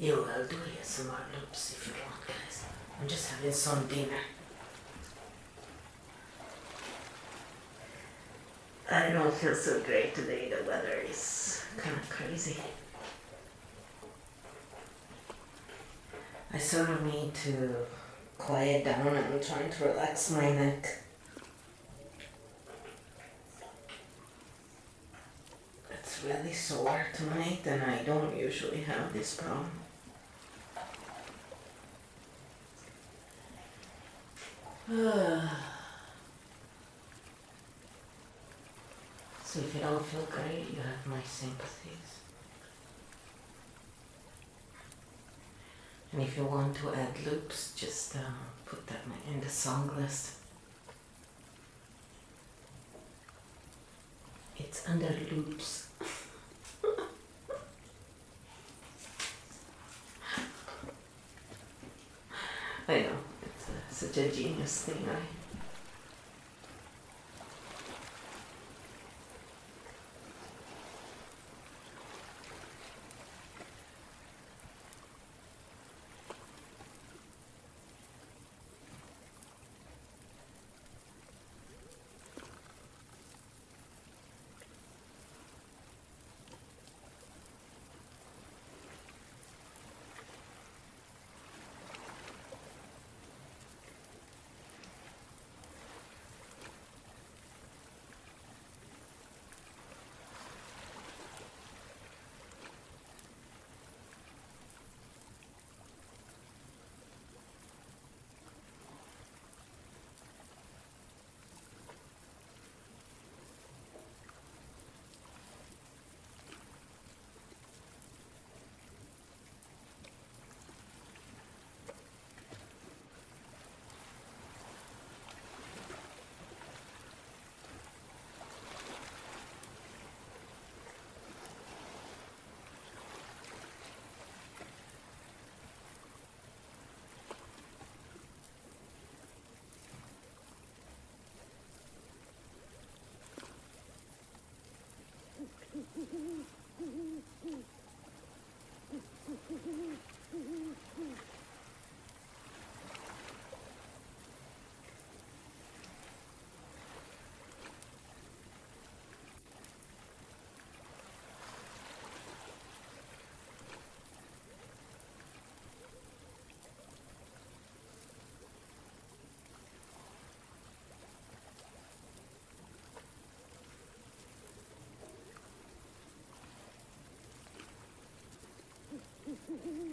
Jo, I'll do ASMR uh, loops if you want, guys. I'm just having some dinner. I don't feel so great today. The weather is kind of crazy. I sort of need to quiet down. And I'm trying to relax my neck. It's really sore tonight, and I don't usually have this problem. so if you don't feel great, you have my sympathies. And if you want to add loops, just uh, put that in the song list. It's under loops. I know, it's uh, such a genius thing, right? フフフフフフフフ Mm-hmm.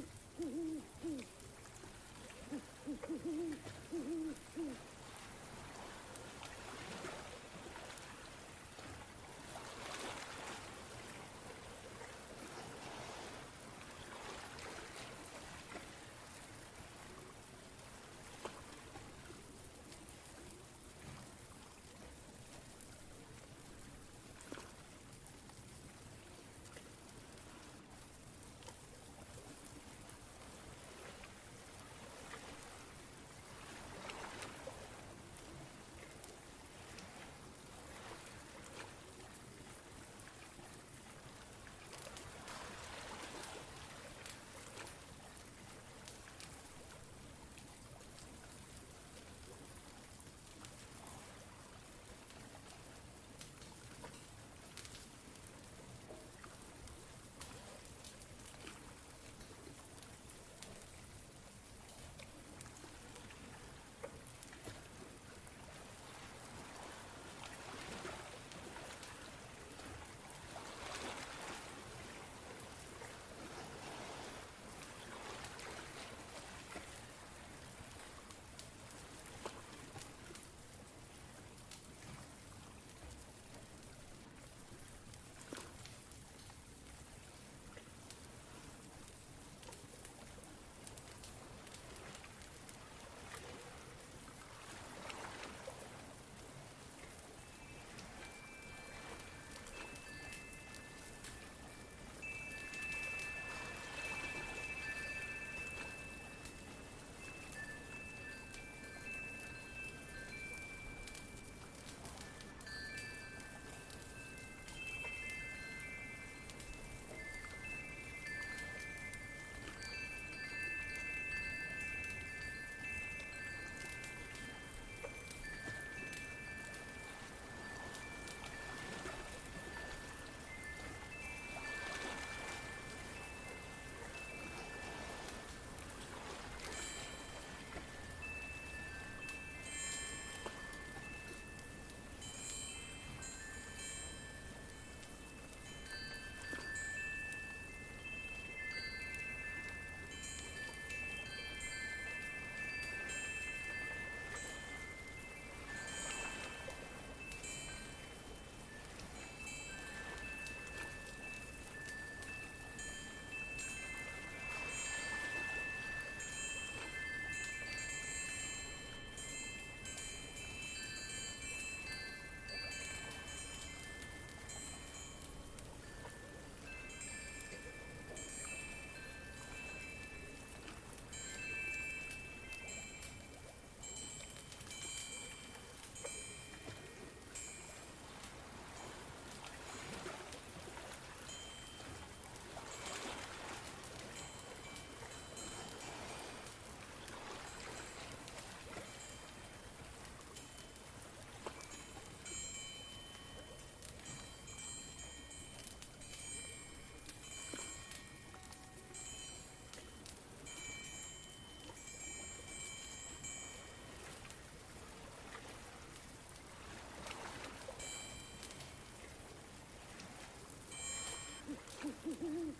Mm-hmm.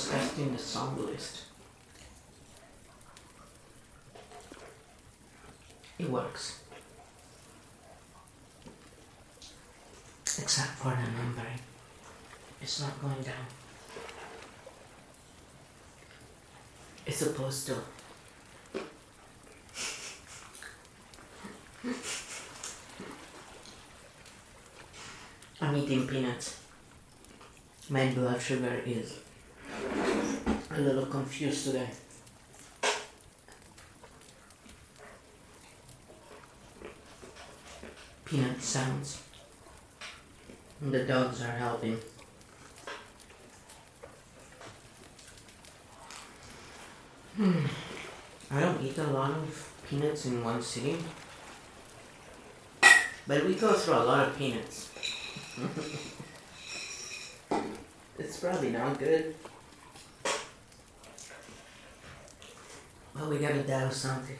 Was testing the song list. It works. Except for the numbering. It's not going down. It's supposed to. I'm eating peanuts. My blood sugar is a little confused today. Peanut sounds. The dogs are helping. Hmm. I don't eat a lot of peanuts in one sitting. But we go through a lot of peanuts. it's probably not good. But we gotta douse something.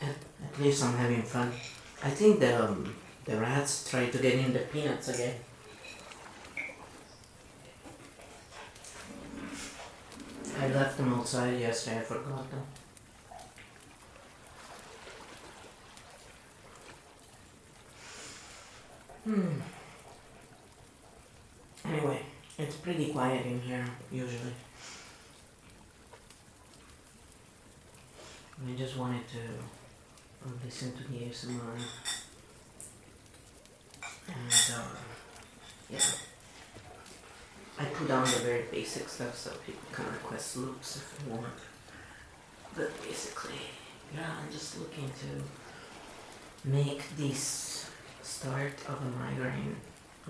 At, at least I'm having fun. I think the um, the rats tried to get in the peanuts again. I left them outside yesterday, I forgot them. Hmm. Anyway, it's pretty quiet in here, usually. I just wanted to listen to the ASMR. And, uh, yeah. I put on the very basic stuff so people can request loops if they want. But basically, yeah, I'm just looking to make this start of a migraine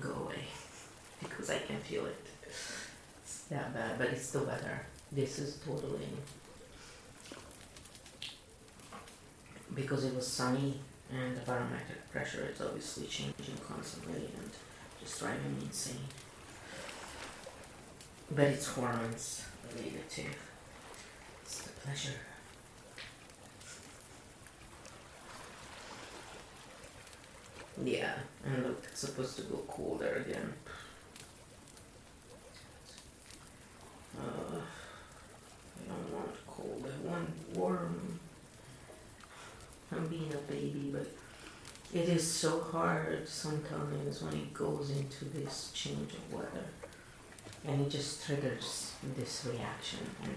go away because I can feel it. It's that bad, but it's the weather. This is totally because it was sunny and the barometric pressure is obviously changing constantly and just driving me insane. But it's hormones related to it's the pleasure. Yeah, and look, it's supposed to go colder again. Uh, I don't want cold, I want warm. I'm being a baby, but it is so hard sometimes when it goes into this change of weather and it just triggers this reaction and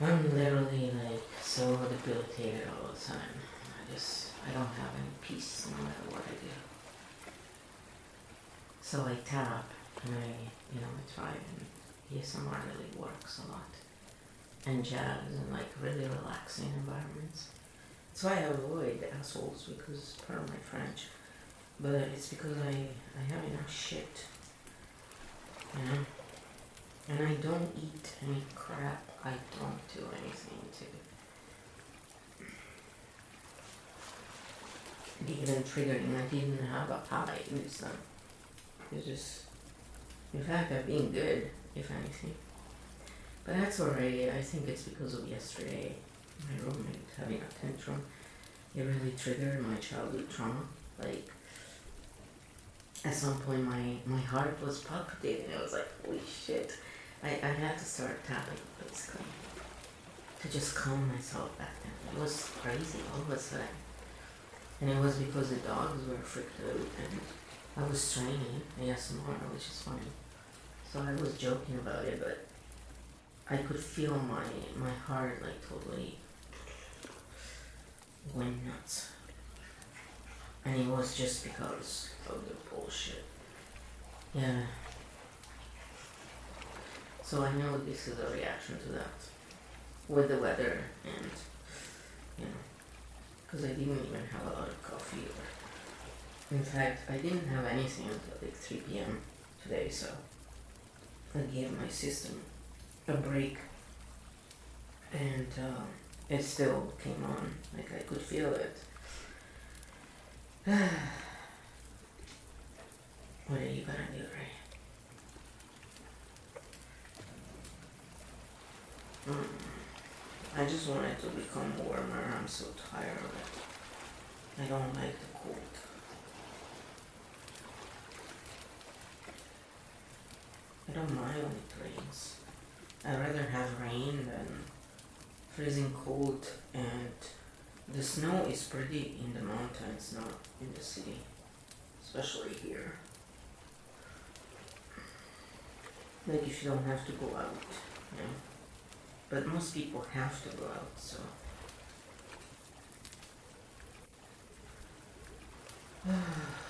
I'm literally like so debilitated all the time. I just I don't have any peace no matter what I do. So I tap and I you know I try and ASMR really works a lot. And jazz and like really relaxing environments. That's why I avoid assholes because part of my French. But it's because I, I have enough shit you know? And I don't eat any crap. I don't do anything to even triggering. I didn't have a pie this time. It's just, in fact, I've been good, if anything. But that's alright. I think it's because of yesterday. My roommate having a tantrum. It really triggered my childhood trauma. Like, at some point my, my heart was palpitating. I was like, holy shit. I, I had to start tapping basically to just calm myself back then. It was crazy all of a sudden. And it was because the dogs were freaked out and I was training ASMR, which is funny. So I was joking about it, but I could feel my my heart like totally went nuts. And it was just because of the bullshit. Yeah. So I know this is a reaction to that. With the weather and, you know, because I didn't even have a lot of coffee. Or, in fact, I didn't have anything until like 3 p.m. today, so I gave my system a break. And uh, it still came on, like I could feel it. What are you gonna do, Ray? Mm. I just want it to become warmer. I'm so tired of it. I don't like the cold. I don't mind when it rains. I'd rather have rain than freezing cold and the snow is pretty in the mountains, not in the city. Especially here. Like if you don't have to go out. But most people have to go out, so.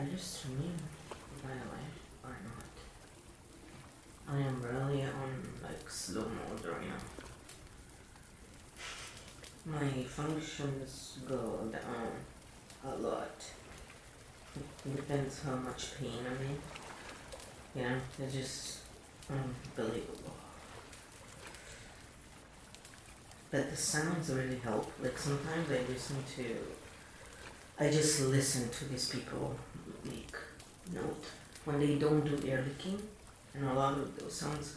Are you streaming, by the way, or not? I am really on like slow mode right now. My functions go down a lot. It depends how much pain I'm in. You know, it's just unbelievable. But the sounds really help. Like sometimes I listen to I just listen to these people make note when they don't do ear licking. And a lot of those sounds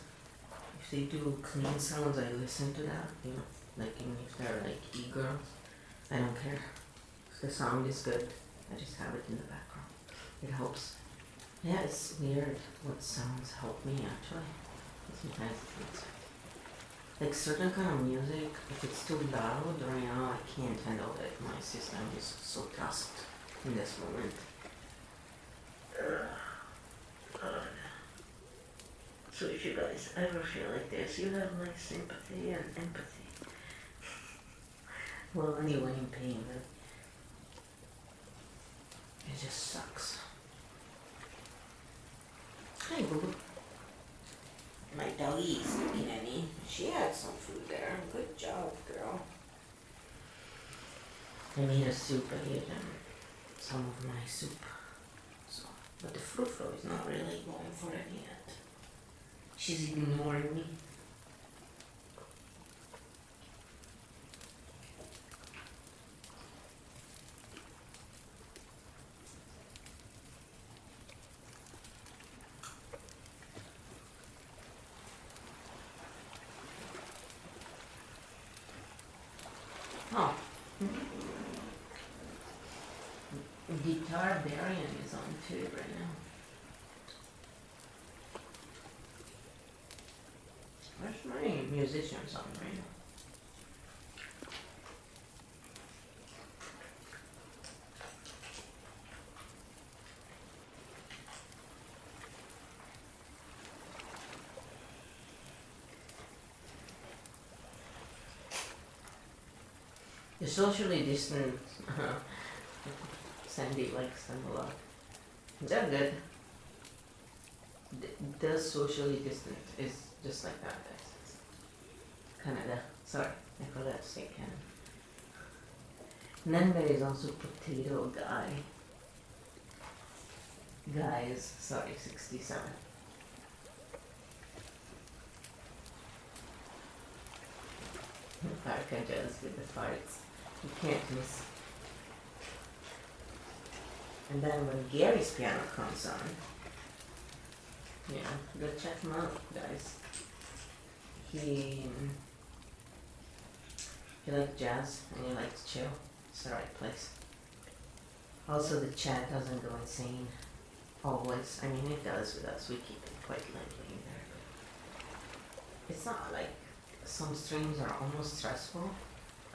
if they do clean sounds I listen to that you know like even if they're like e-girls I don't care. If the sound is good I just have it in the background. It helps. Yeah it's weird what sounds help me actually. Sometimes it's like certain kind of music if it's too loud right now I can't handle it. My system is so tasked in this moment so if you guys ever feel like this, you have my sympathy and empathy. well, anyone in pain, but it just sucks. Hi, boo. My doggy is looking at me. She had some food there. Good job, girl. I made a soup. I ate um, some of my soup. But the fruit flow is not really going for it yet. She's ignoring me. Oh. Guitar Variant is on too right now. Where's my musician song right now? The socially distant Sandy likes them a lot. They're good. The socially distant is just like that. Sorry, I forgot that. And then is also Potato Guy. Guy is, sorry, 67. Parka jazz with the farts. You can't miss. And then when Gary's piano comes on, yeah, go check him out, guys. He he like jazz and you like to chill. It's the right place. Also, the chat doesn't go insane always. I mean, it does with us. We keep it quite lively in there. It's not like some streams are almost stressful.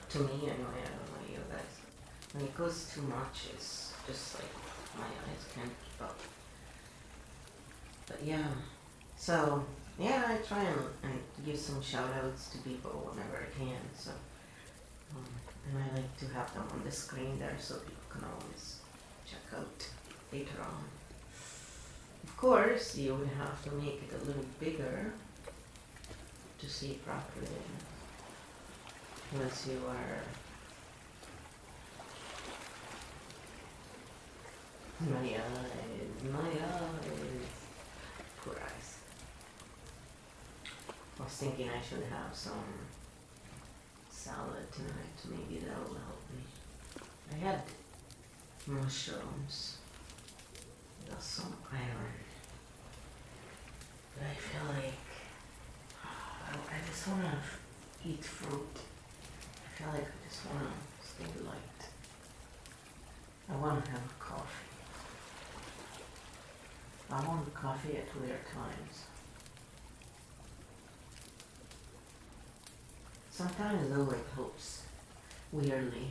To me, anyway. I don't know you guys. When it goes too much, it's just like my eyes can't keep up. But yeah, so yeah, I try and, and give some shout outs to people whenever I can. So, um, and I like to have them on the screen there so people can always check out later on. Of course, you would have to make it a little bigger to see it properly. Unless you are my eyes, my eyes, poor eyes. I was thinking I should have some salad tonight. Maybe that will help me. I had mushrooms. Got some iron. But I feel like I, I just want to eat fruit. I feel like I just want to stay light. I want to have coffee. I want coffee at weird times. Sometimes though it helps weirdly,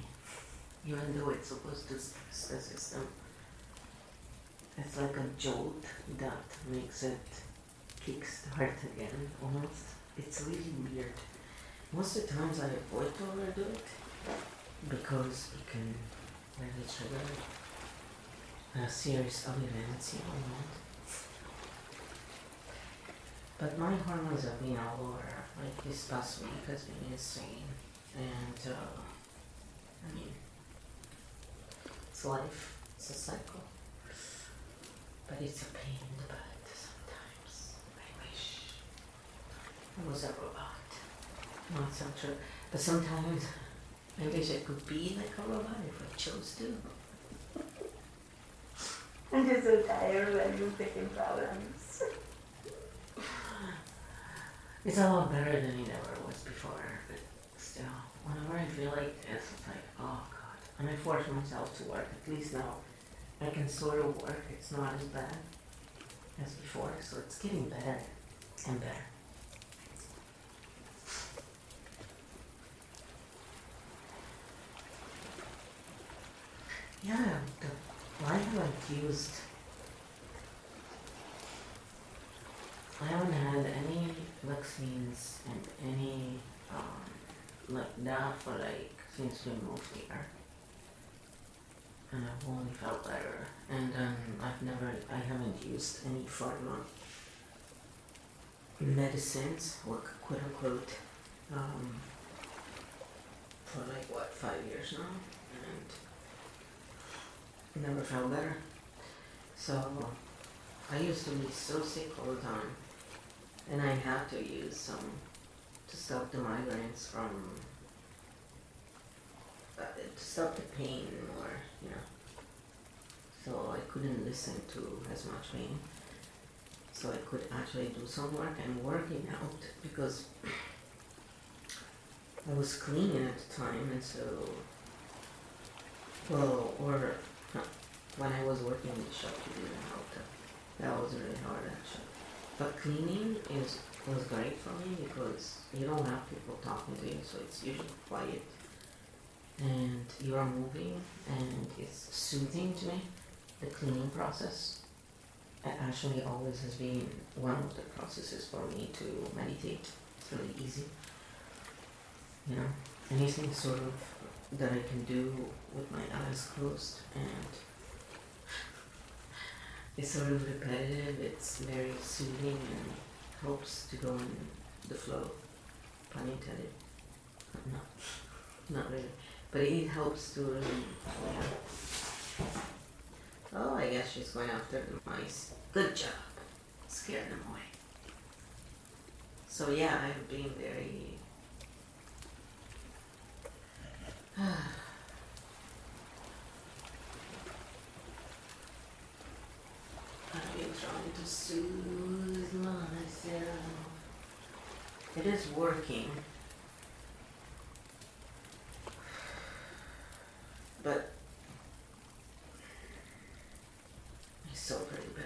even though it's supposed to stress system. It's like a jolt that makes it kickstart again almost. It's really weird. Most of the times I avoid to overdo it because it can really trigger a series of events you want. But my hormones have been all over. Like this past week has been insane. And, uh, I mean, it's life, it's a cycle. But it's a pain in the butt sometimes. I wish I was a robot. Not so true. But sometimes I wish I could be like a robot if I chose to. I'm just so tired of picking problems. It's a lot better than it ever was before, but still, whenever I feel like this, it's like, oh god. And I force myself to work. At least now I can sort of work. It's not as bad as before, so it's getting better and better. Yeah, the, why have I used I haven't had any vaccines and any um, like that for like since we moved here. And I've only felt better. And um, I've never, I haven't used any pharma medicines, or quote unquote, um, for like what, five years now? And never felt better. So I used to be so sick all the time and I have to use some to stop the migraines from uh, to stop the pain more, you know. So I couldn't listen to as much pain. So I could actually do some work. I'm working out because I was cleaning at the time, and so well, or when I was working in the shop, it didn't help. That was really hard actually. But cleaning is was great for me because you don't have people talking to you, so it's usually quiet. And you are moving, and it's soothing to me. The cleaning process actually always has been one of the processes for me to meditate. It's really easy. You know, anything sort of that I can do with my eyes closed and it's sort of repetitive, it's very soothing and helps to go in the flow, intended. No, not really. But it helps to yeah. Oh, I guess she's going after the mice. Good job. Scared them away. So yeah, I've been very trying to soothe myself. It is working. But it's so pretty bad.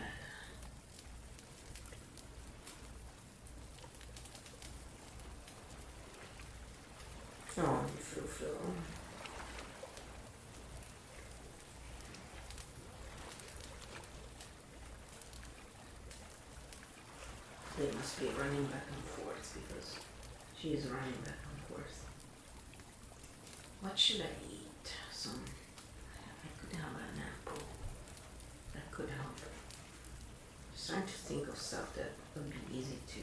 Oh, feel, They must be running back and forth because she is running back and forth. What should I eat? Some. I could have an apple. That could help. Just trying to think of stuff that would be easy to.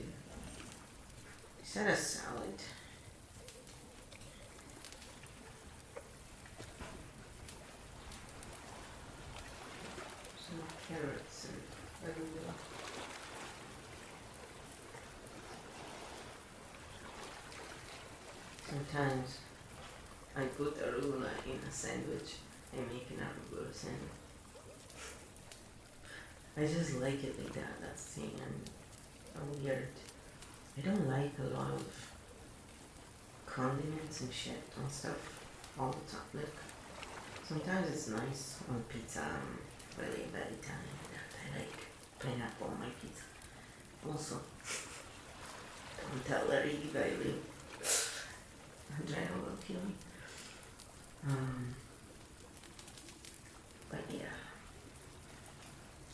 Is that a salad? Some carrots and. Sometimes I put arugula in a sandwich and make an arugula sandwich. I just like it like that. That's thing. I'm, I'm weird. I don't like a lot of condiments and shit on stuff all the time. Like sometimes it's nice on pizza. Um, I'm really bad Italian. I like pineapple on my pizza. Also, don't tell Larry Bailey. Andrea will kill me. Um, but yeah.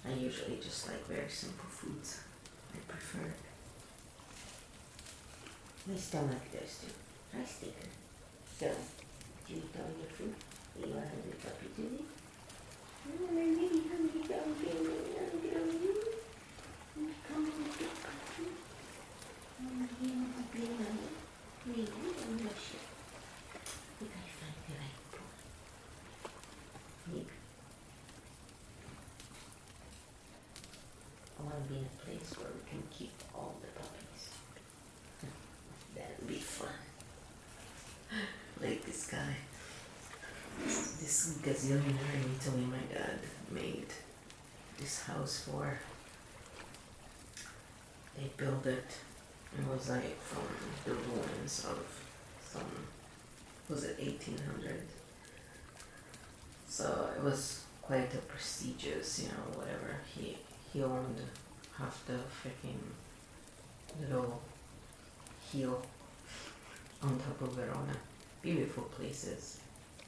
I usually just like very simple foods. I prefer. My stomach does too. I sticker. So, do you eat all your food? You are hungry puppy today? Oh, I'm really hungry really hungry puppy. Come on, big puppy. I'm really hungry puppy. I want to be in a place where we can keep all the puppies. That'd be fun. Like this guy. This gazillionaire in Italy my dad made this house for. They built it. It was like from the ruins of some, was it 1800? So it was quite a prestigious, you know, whatever. He he owned half the freaking little hill on top of Verona. Beautiful places,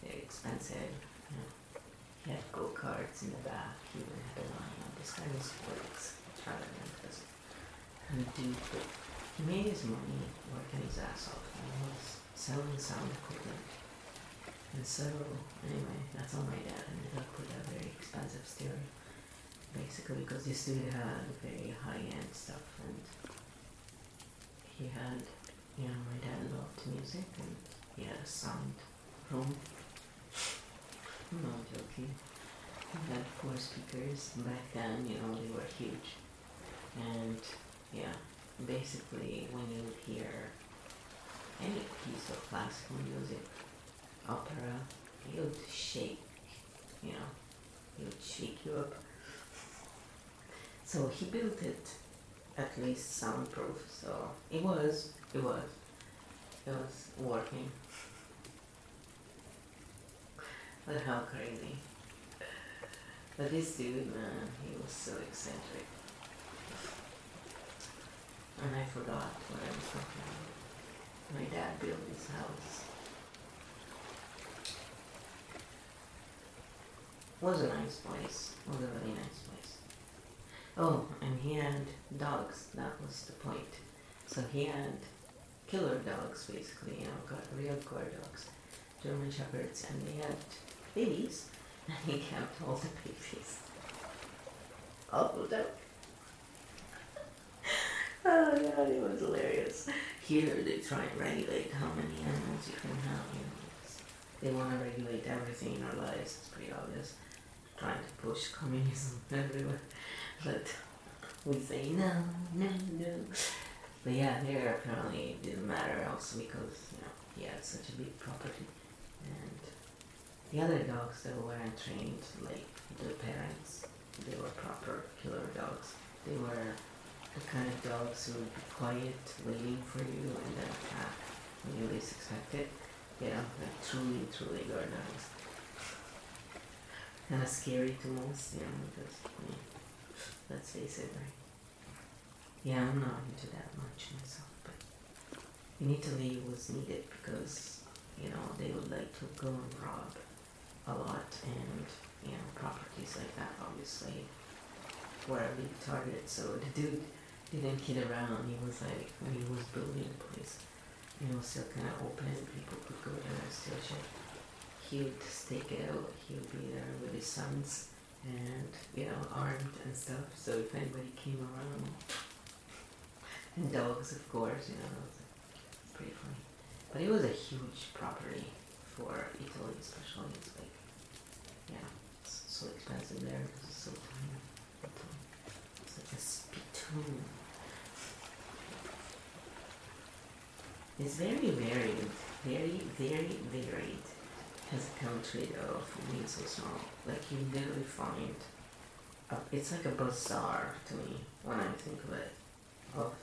very expensive. You know. He had go karts in the back. He even had a line. This guy was quite extravagant as he made his money working his ass off. And was selling sound equipment. And so, anyway, that's how my dad. Ended up with a very expensive stereo basically because this dude had very high end stuff. And he had you know my dad loved music and he had a sound room. I'm not joking. He had four speakers. Back then you know they were huge. And yeah basically when you hear any piece of classical music opera it would shake you know it would shake you up so he built it at least soundproof. So it was, it was, it was working. But how crazy. But this dude, man, he was so eccentric. And I forgot what I was talking about. My dad built this house. Was a nice place. Was a really nice place. Oh, and he had dogs. That was the point. So he had killer dogs, basically, you know, got real guard dogs, German shepherds, and they had babies, and he kept all the babies. Awful dog. Oh god, it was hilarious. Here they try and regulate how many animals you can have. Know, they want to regulate everything in our lives. It's pretty obvious. Trying to push communism everywhere but we say no, no, no. But yeah, there apparently it didn't matter also because you know he had such a big property, and the other dogs that weren't trained like the parents, they were proper killer dogs. They were the kind of dogs who would be quiet, waiting for you, and then attack when you least expect it. You know, like truly, truly dogs. Kind of scary to most, you know, because. Let's face it, right? Yeah, I'm not into that much myself, but in Italy it was needed because, you know, they would like to go and rob a lot and, you know, properties like that obviously were a big target. So the dude didn't kid around. He was like, when he was building the place, you know, still kind of open. People could go there and steal shit. He would stake it out. He would be there with his sons and you know armed and stuff. So if anybody came around, and dogs, of course, you know, it was pretty funny. But it was a huge property for Italy, especially. It's like, yeah, it's so expensive there it's so tiny. It's like a spittoon. It's very varied, very, very varied as a country for being so small. Like you literally find, a, it's like a bazaar to me when I think of it, of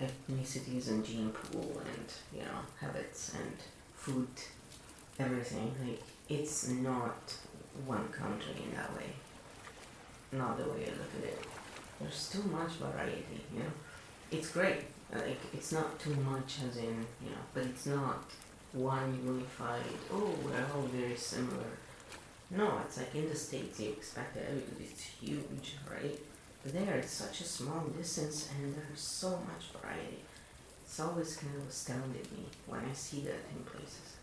ethnicities and gene pool and you know habits and food, everything. Like it's not one country in that way. Not the way I look at it. There's too much variety, you know. It's great. Like it's not too much as in you know, but it's not one unified. Oh, we're all very similar. No, it's like in the states you expect that everybody's huge, right? But there it's such a small distance and there's so much variety. It's always kind of astounded me when I see that in places.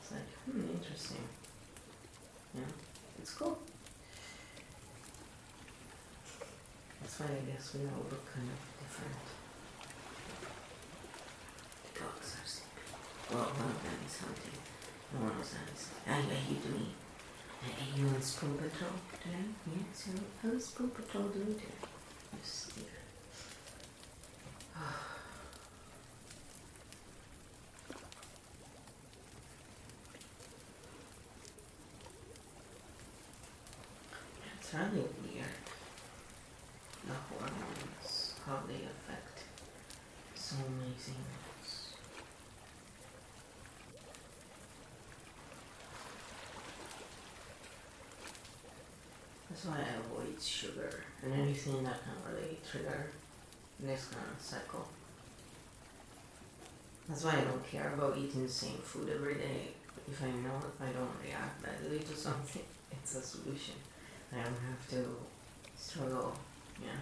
It's like, hmm, interesting. Yeah, it's cool. That's why I guess we all look kind of different. The dogs are sleeping. Well, one of them is hunting. And one of them is. I are you doing? Are you on Spoon Patrol today? Yeah, so how's Spoon Patrol doing today? You steer. It's really weird. The hormones, how they affect so many things. That's why I avoid sugar and anything that can really trigger this kind of cycle. That's why I don't care about eating the same food every day. If I know if I don't react badly to something, it's a solution. I don't have to struggle, yeah.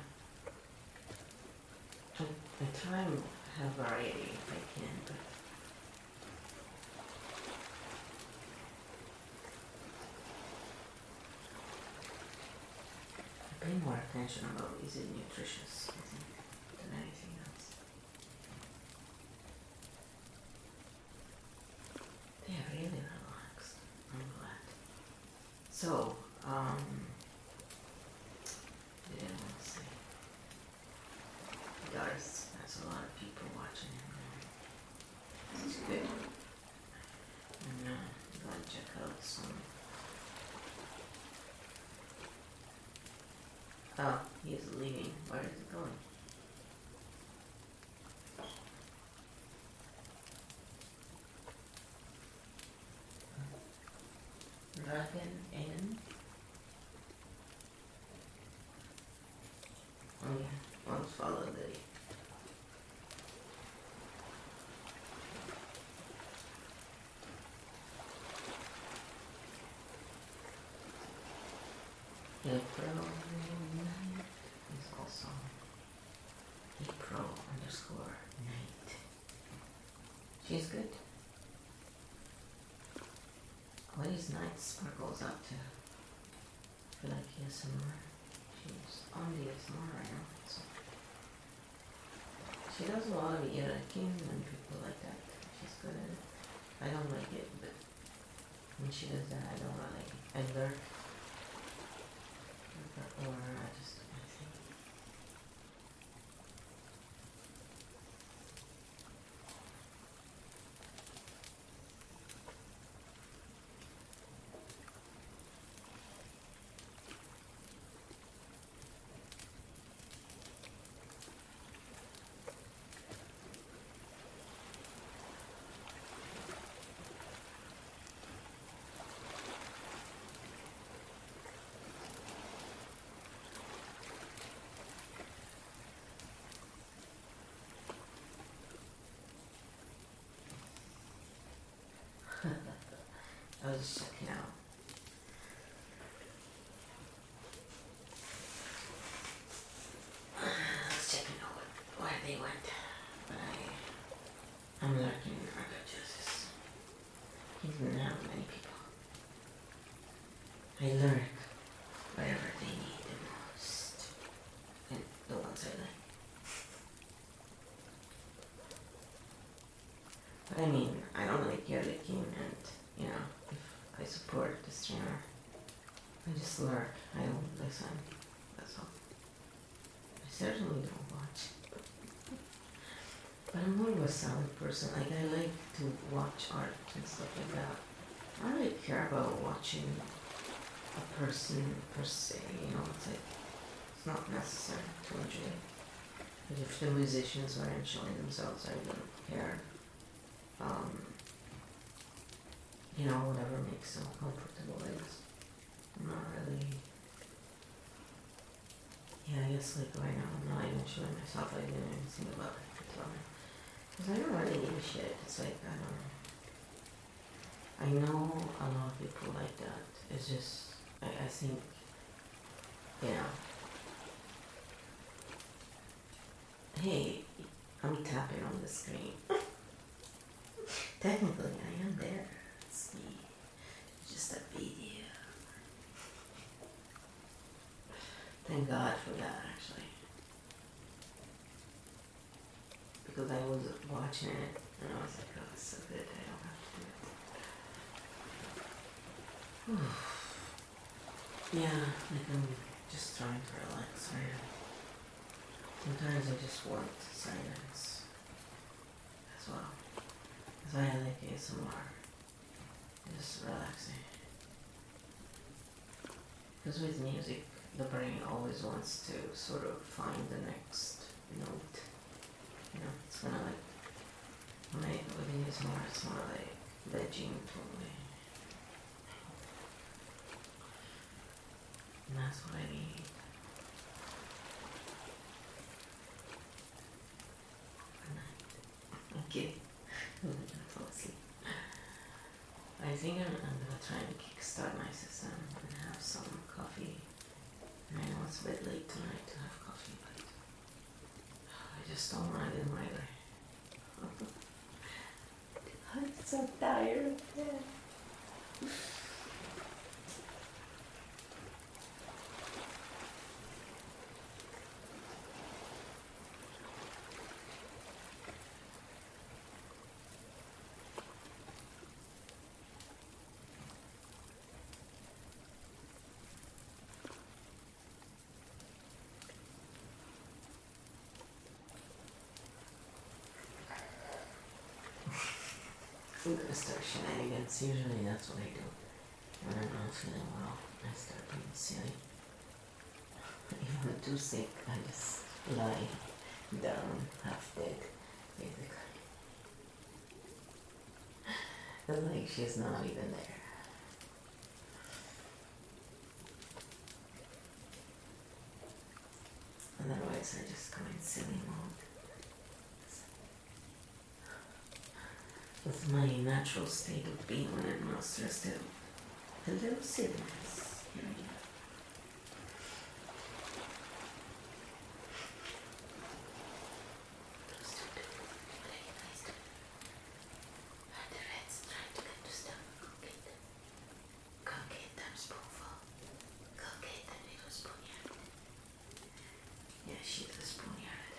I, I try and have variety if I can, but pay more attention about is it nutritious, I think, than anything else. They are really relaxed. I'm glad. So, um, did I want to say? Guys, that's a lot of people watching him now. It's good. And uh, I'm gonna check out some. Oh, he's leaving. Where is he going? Dragon in. Oh yeah, let's follow the. April night is also April underscore night. She's good. What is night sparkles up to? I feel like ASMR. She's on the ASMR right now. So. She does a lot of ear licking and people like that. She's good at it. I don't like it, but when she does that, I don't really. I lurk. Or I just, I think. I was just. I was checking out what, where they went. But I, I'm lurking in Argo Justice. He didn't have many people. I lurk. But I mean, I don't like ear licking, and you know, if I support the streamer, I lurk. I don't listen. That's all. I certainly don't watch. But I'm more of a sound person. Like I like to watch art and stuff like that. I don't really care about watching a person per se. You know, it's like it's not necessary to enjoy. But if the musicians are enjoying themselves, I wouldn't care. Um, you know, whatever makes them comfortable, I guess. I'm not really. Like right now I'm not even enjoying myself. I didn't even think about it for tell. Cause I don't really give a shit. It's like I don't know. I know a lot of people like that. It's just I, I think you know. Hey, I'm tapping on the screen. Technically, I am there. It's me. It's just a video. Thank God for that, actually. Because I was watching it and I was like, oh, it's so good. I don't have to do it. yeah, like I'm just trying to relax. Sometimes I just want silence as well. That's I like ASMR. Just relaxing. Because with music, the brain always wants to sort of find the next note. You know, it's kind of like when I with ASMR, it's more like vegging totally. And that's what I need. Okay. Fall asleep. I think I'm, I'm gonna try and kickstart my system and have some coffee. I know it's a bit late tonight to have just don't in my way. I'm so tired. I'm gonna start shenanigans. Usually that's what I do. When I'm not feeling well, I start being silly. I'm too sick, I just lie down, half dead, basically. And like she's not even there. Otherwise, I just go in silly mode. That's my natural state of being when I'm not stressed out. Silliness. Here we go. Close to the door. What are you guys doing? Are the rats trying to get to stuff? Go get them. Go get them, spoonful. Go get them, little spoonyard. Yeah, she does spoonyard.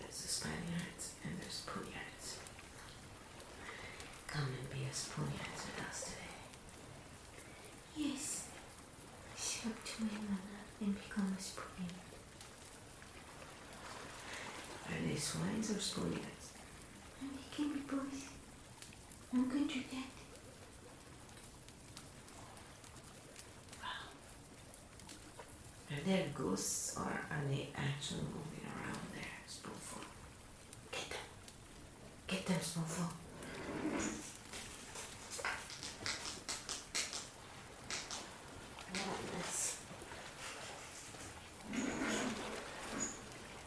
There's the Spaniards and there's spoonyards. Come and be a spoonyard with us today. Yes. Show to my mother and become a spoonyard. Are they swines or spoonyards? And they can be both. I'm going to that. Wow. Are there ghosts or are they actually moving around there, spoonful? Get them. Get them, spoonful. Madness.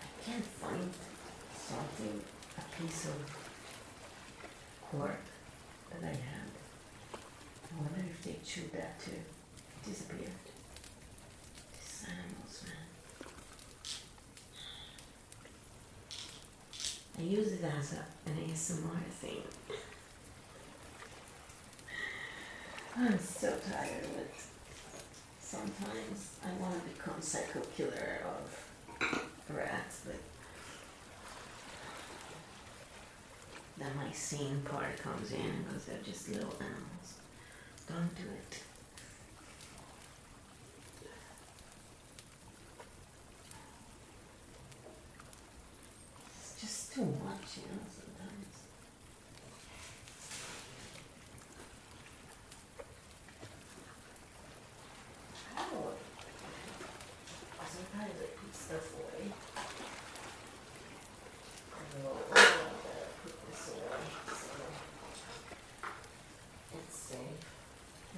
I can't find something, a piece of cork that I. I wonder if they chewed that too. It disappeared. These animals, man. I use it as a, an ASMR thing. I'm so tired of it. Sometimes I want to become psycho killer of rats, but then my mycene part comes in because they're just little animals. Don't do it. It's just know, sometimes. I put stuff away. Oh, I better put this away, it's safe.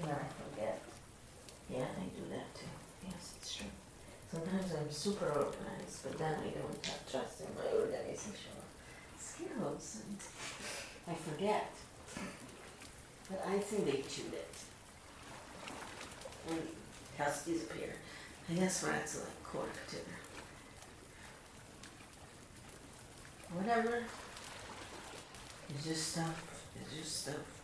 I forget. Yeah, I do that too. Yes, it's true. Sometimes I'm super organized, but then I don't have trust in my organizational skills and I forget. But I think they chewed it. And has disappeared. I guess rats are like cork too. Whatever. It's just stuff. It's just stuff.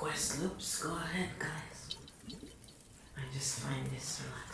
Request loops, go ahead, guys. I just find this relaxing.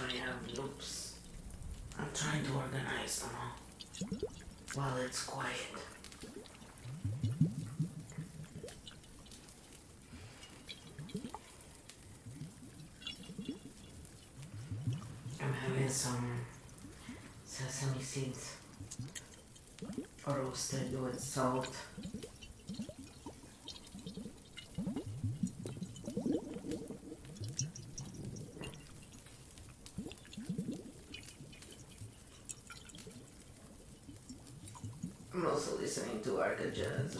train of loops. I'm trying to organize them all while it's quiet. I'm having some sesame seeds roasted with salt. jazz.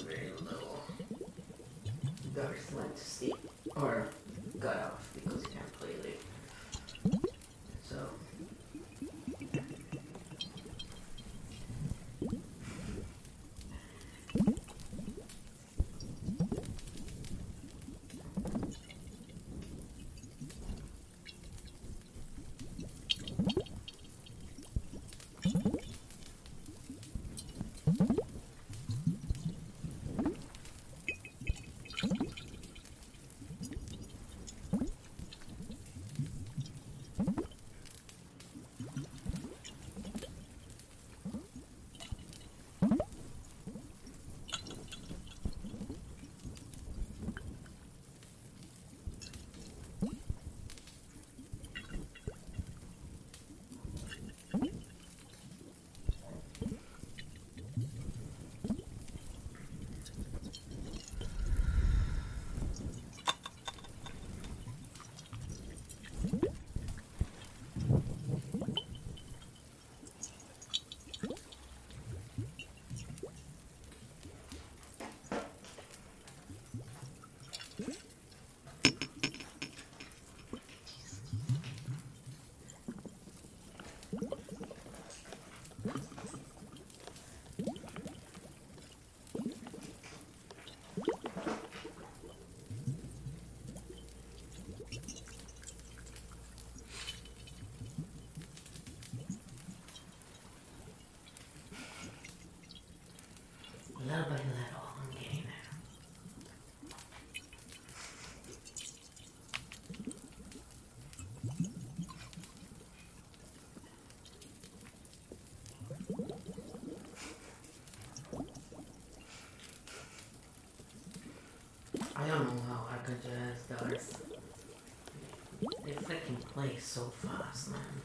I'm getting. I don't know how I could just this. They freaking play so fast, man.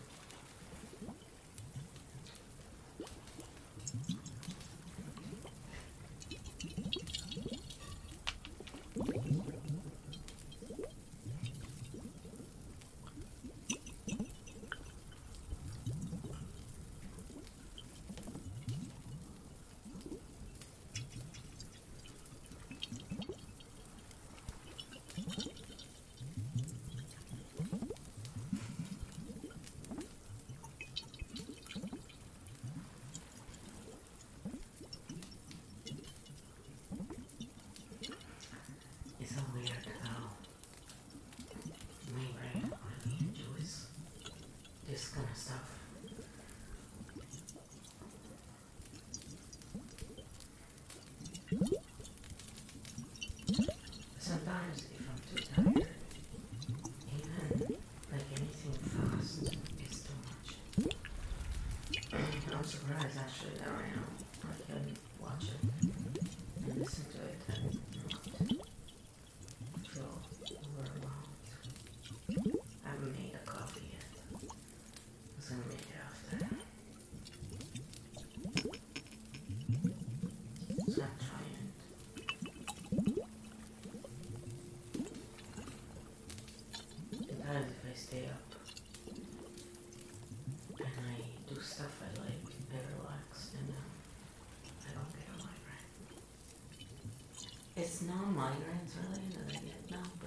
I'm surprised actually that I am. I can watch it and listen to it and I don't know.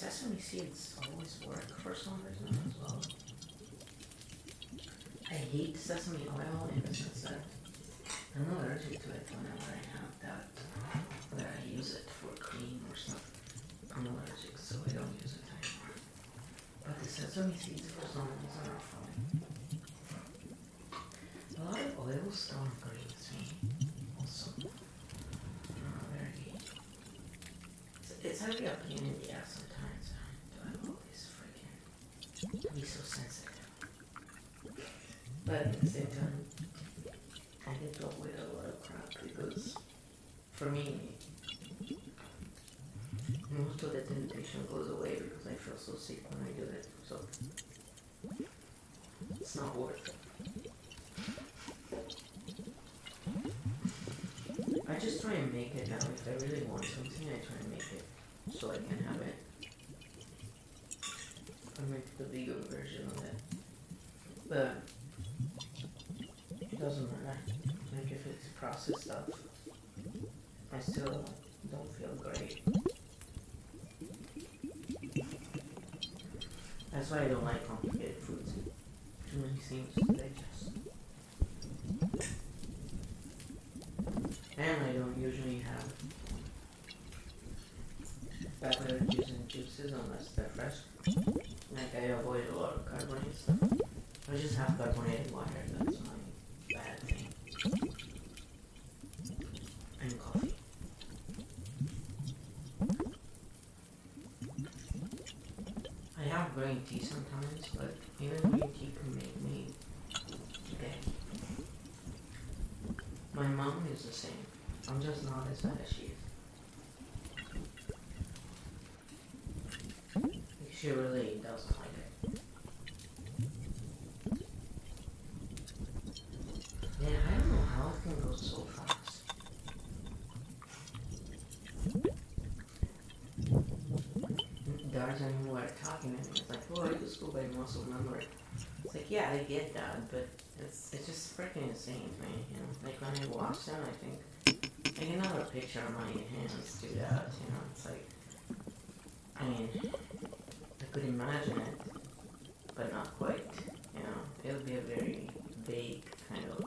Sesame seeds always work for some reason as well. I hate sesame oil and it's I'm allergic to it whenever I have that, That I use it for cream or stuff. I'm allergic, so I don't use it anymore. But the sesame seeds for some reason are fine. A lot of oils don't agree with me, also. Very. It's, it's heavy up in the acid. Sensitive? But at the same time, I get to avoid a lot of crap because for me, most of the temptation goes away because I feel so sick when I do it. So it's not worth it. I just try and make it now. If I really want something, I try and make it so I can have it. I make the vegan version of it. But it doesn't matter. Like if it's processed stuff, I still don't feel great. That's why I don't like complicated foods. Too many things to digest. And I don't usually have beverages and juices unless they're fresh. Like I avoid a lot of carbonated stuff. I just have carbonated water, that's my bad thing. And coffee. I have green tea sometimes, but tea can make me gay. My mom is the same. I'm just not as bad as she is. She really doesn't like it. Yeah, I don't know how it can go so fast. And we were talking and go by muscle memory. It's like, yeah, I get that, but it's it's just freaking insane me, you know. Like when I watch them, I think, I can have a picture of my hands do that, you know. It's like, I mean, I could imagine it, but not quite, you know. It would be a very vague kind of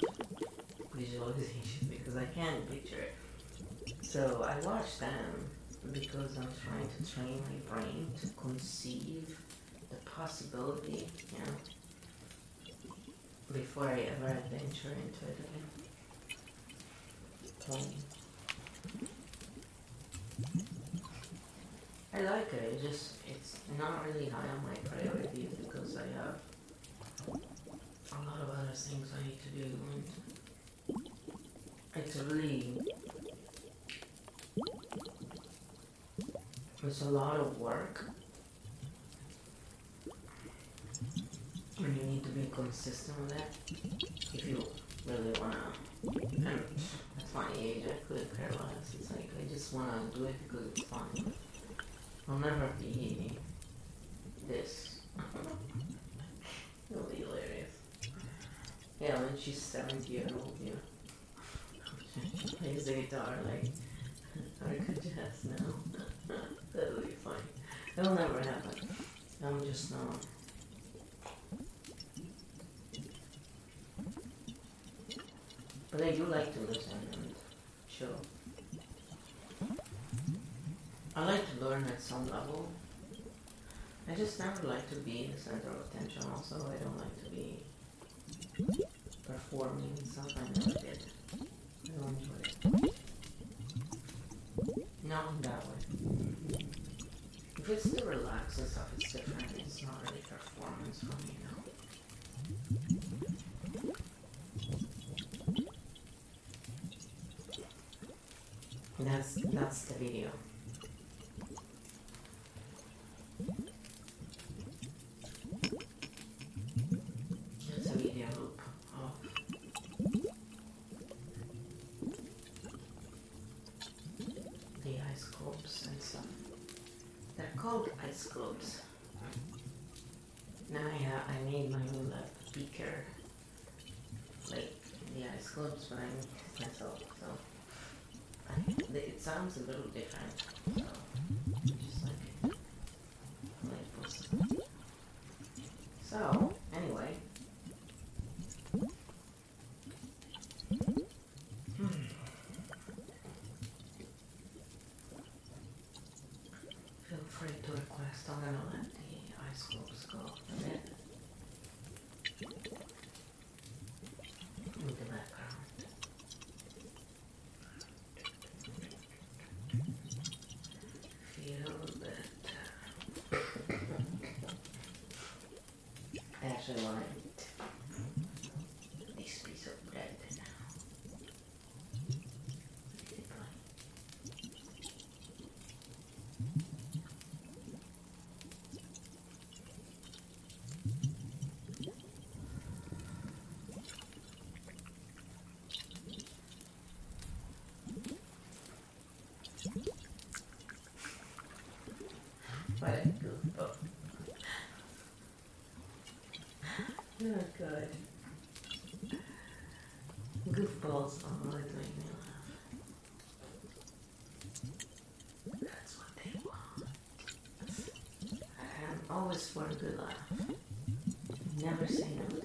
visualization because I can't picture it. So I watch them because I'm trying to train my brain to conceive the possibility, you know, before I ever adventure into it again. I like it, it just, it's not really high on my priorities because I have a lot of other things I need to do and it's really it's a lot of work and you need to be consistent with it if you really wanna at my age I couldn't care less. It's like I just wanna do it because it's fun. I'll never be this. It'll be hilarious. Yeah, when she's seventy year old, yeah. Plays the guitar like Erica Jess now. That'll be fun. It'll never happen. I'm just not. But I do like to listen and chill. I like to learn at some level. I just never like to be the center of attention also. I don't like to be performing stuff I did. I don't enjoy it. Not in that way. If it's the relaxing stuff, it's different. It's not really performance for me. That's that's the video. Video of the ice globes and stuff. They're called ice globes. Now I, ha- I made my own uh, beaker, like the ice globes, but I made myself, so it sounds a little different. So just like like this. So anyway, afraid to request. I'm gonna let the ice globes go a bit. In the background. Feel that. I actually want to eat this piece of bread now. Basically. You're good. Goofballs always make me laugh. That's what they want. I'm always for a good laugh. Never say no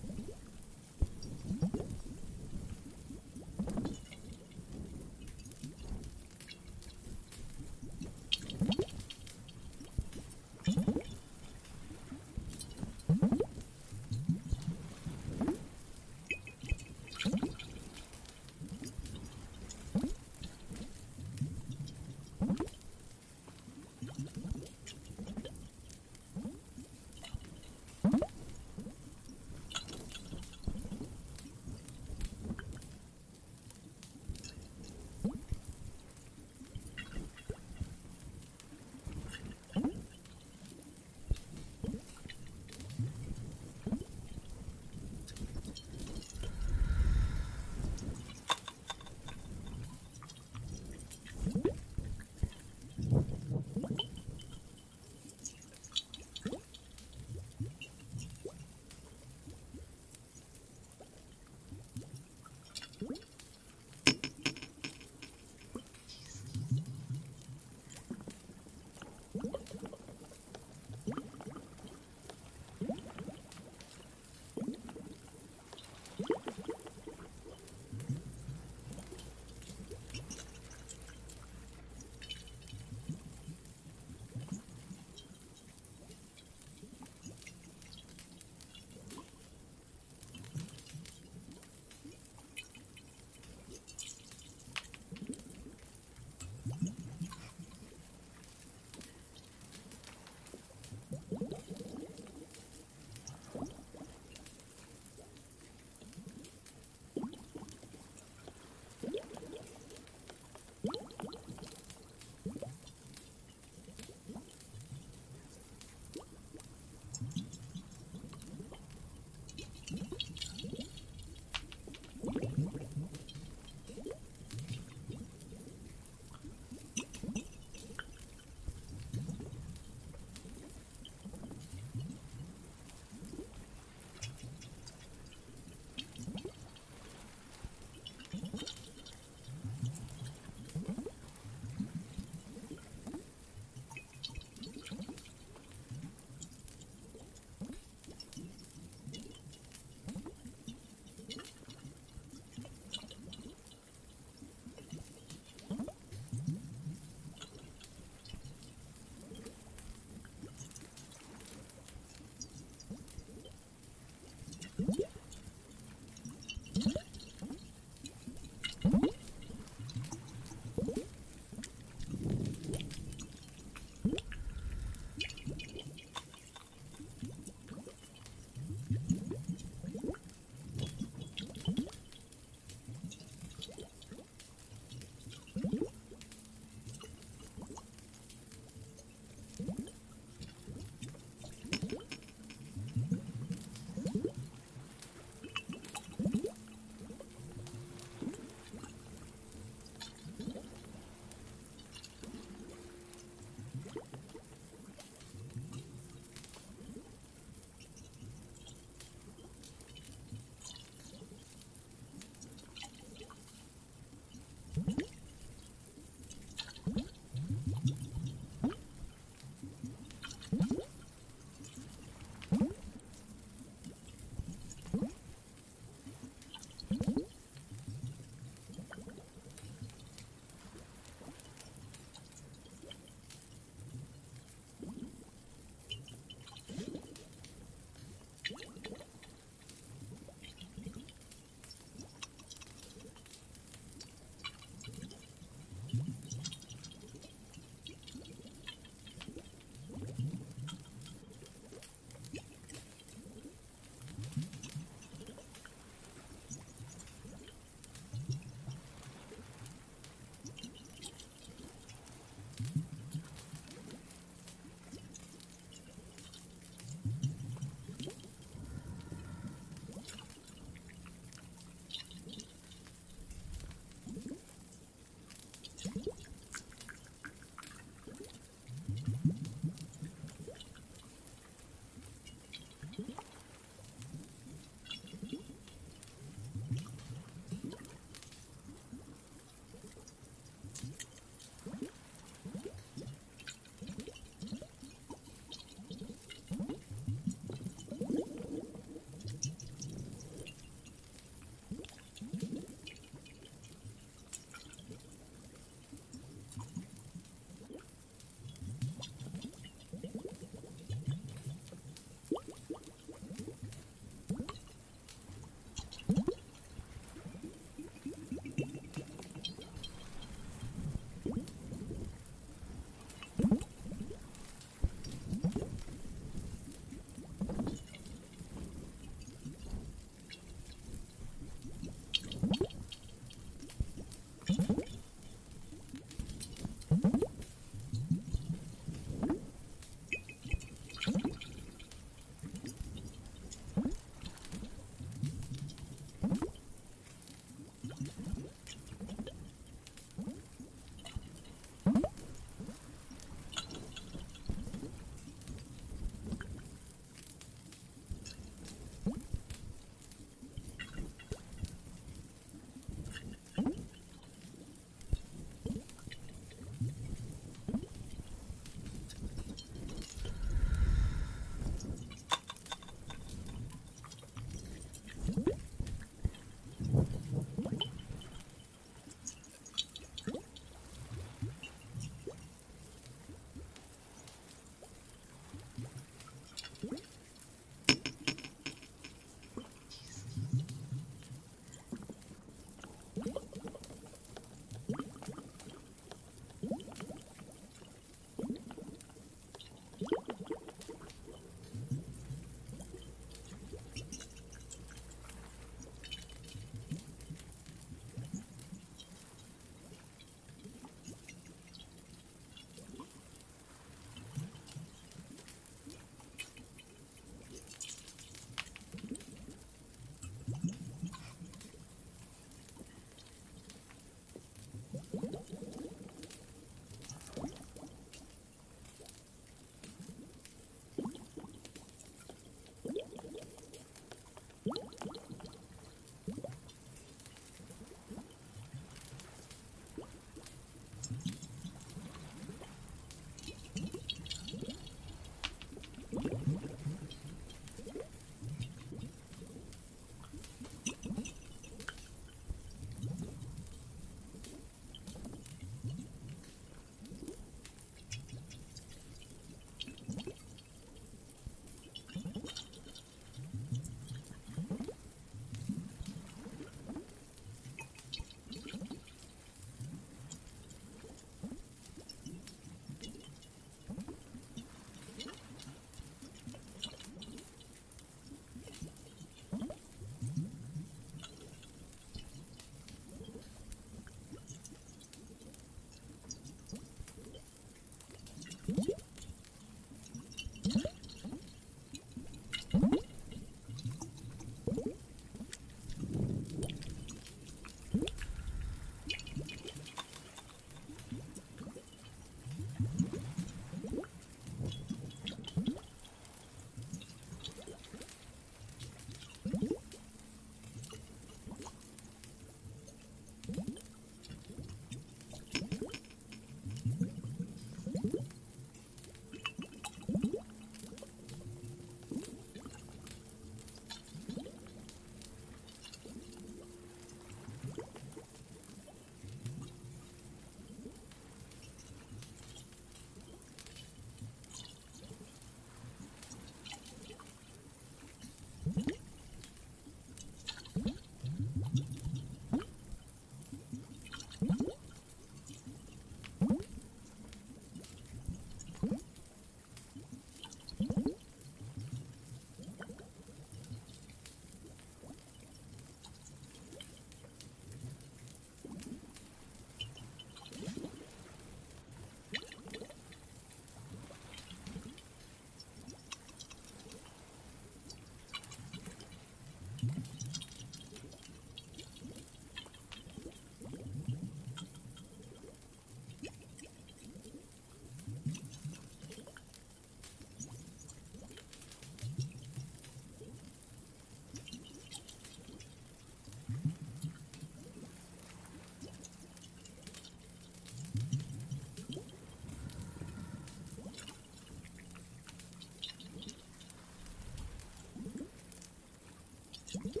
Yeah.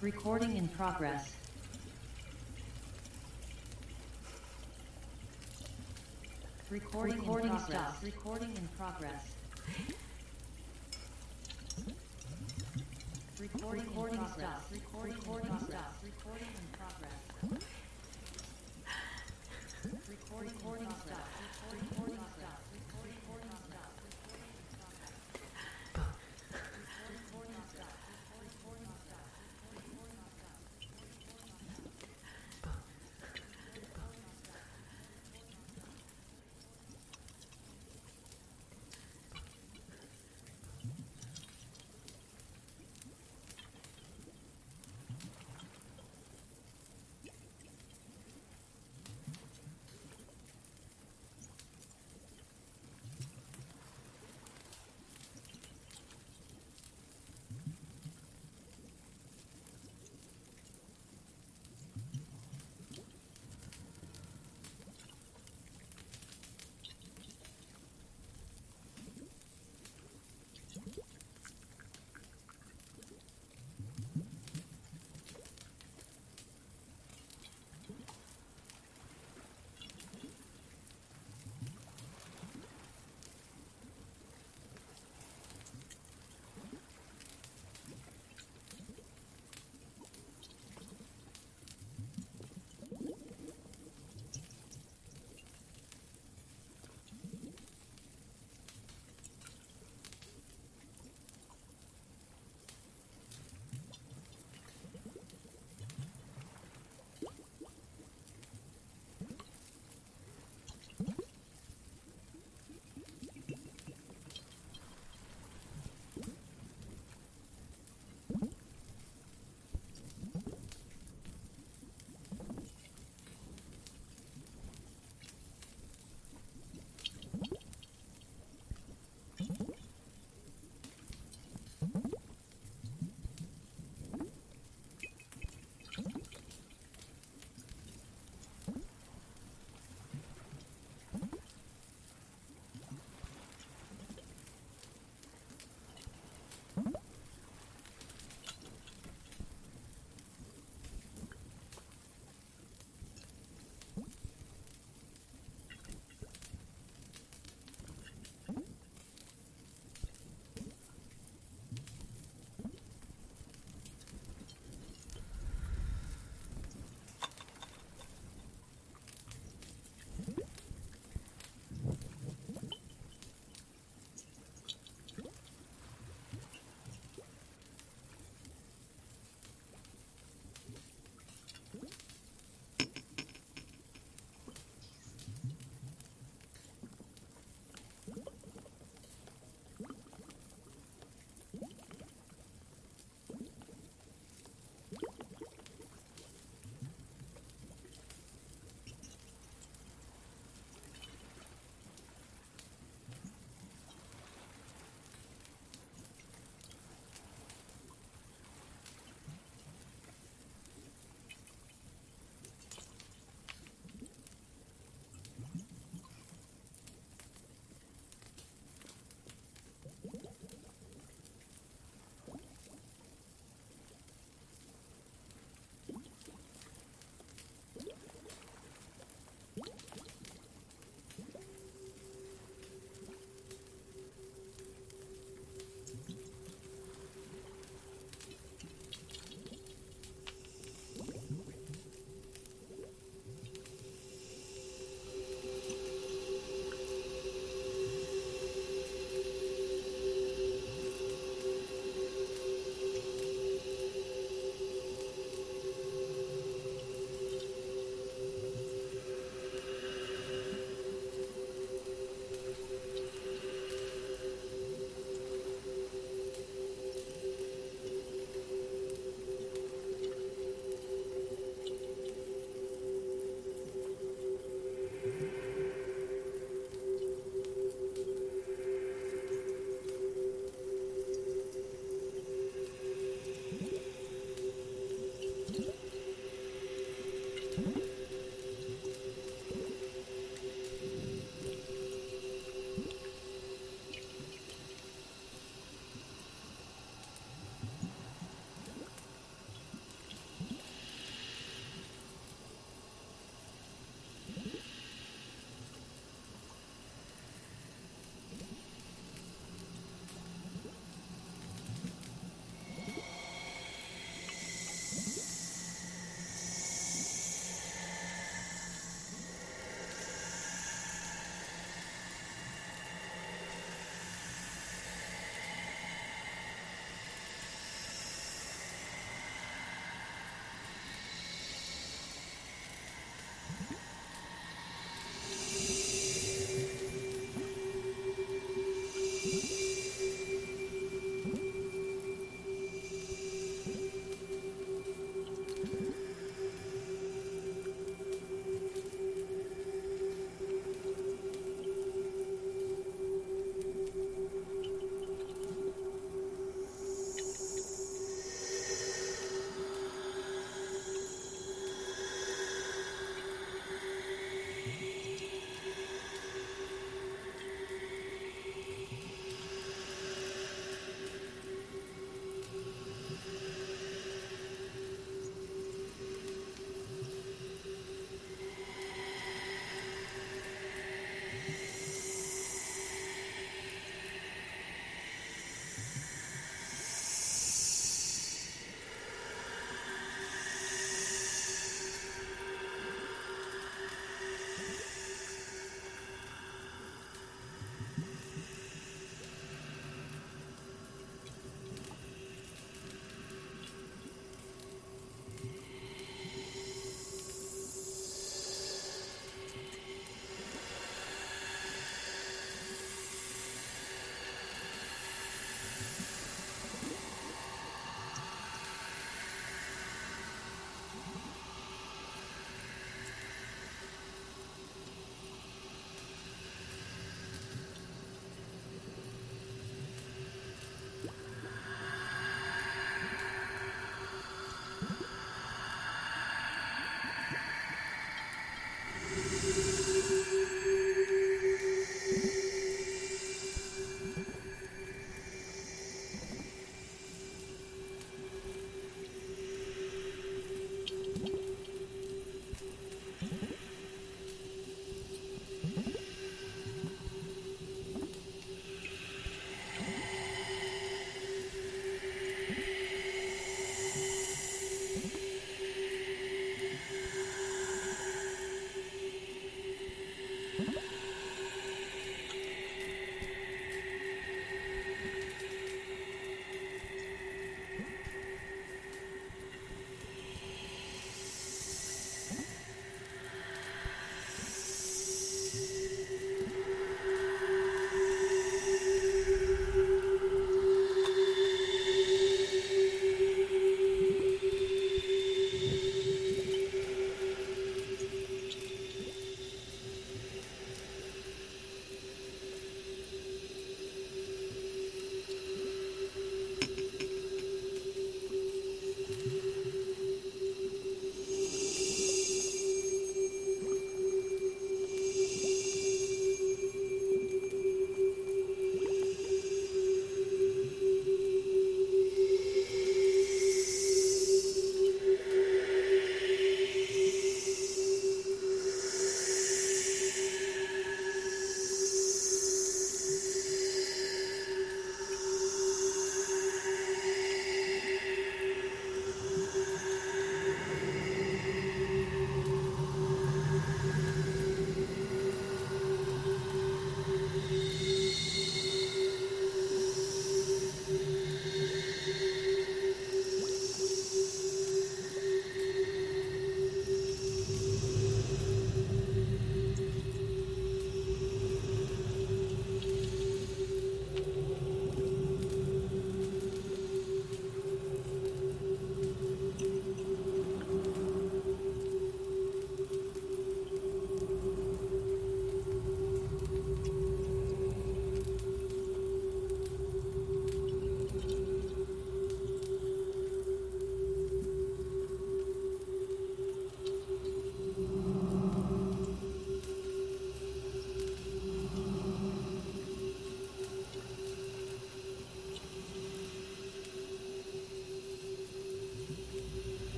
Recording in progress. Recording, Recording in progress. Recording in progress. Recording, Recording in progress. Recording, Recording stop. Recording in progress. Recording, Recording stop.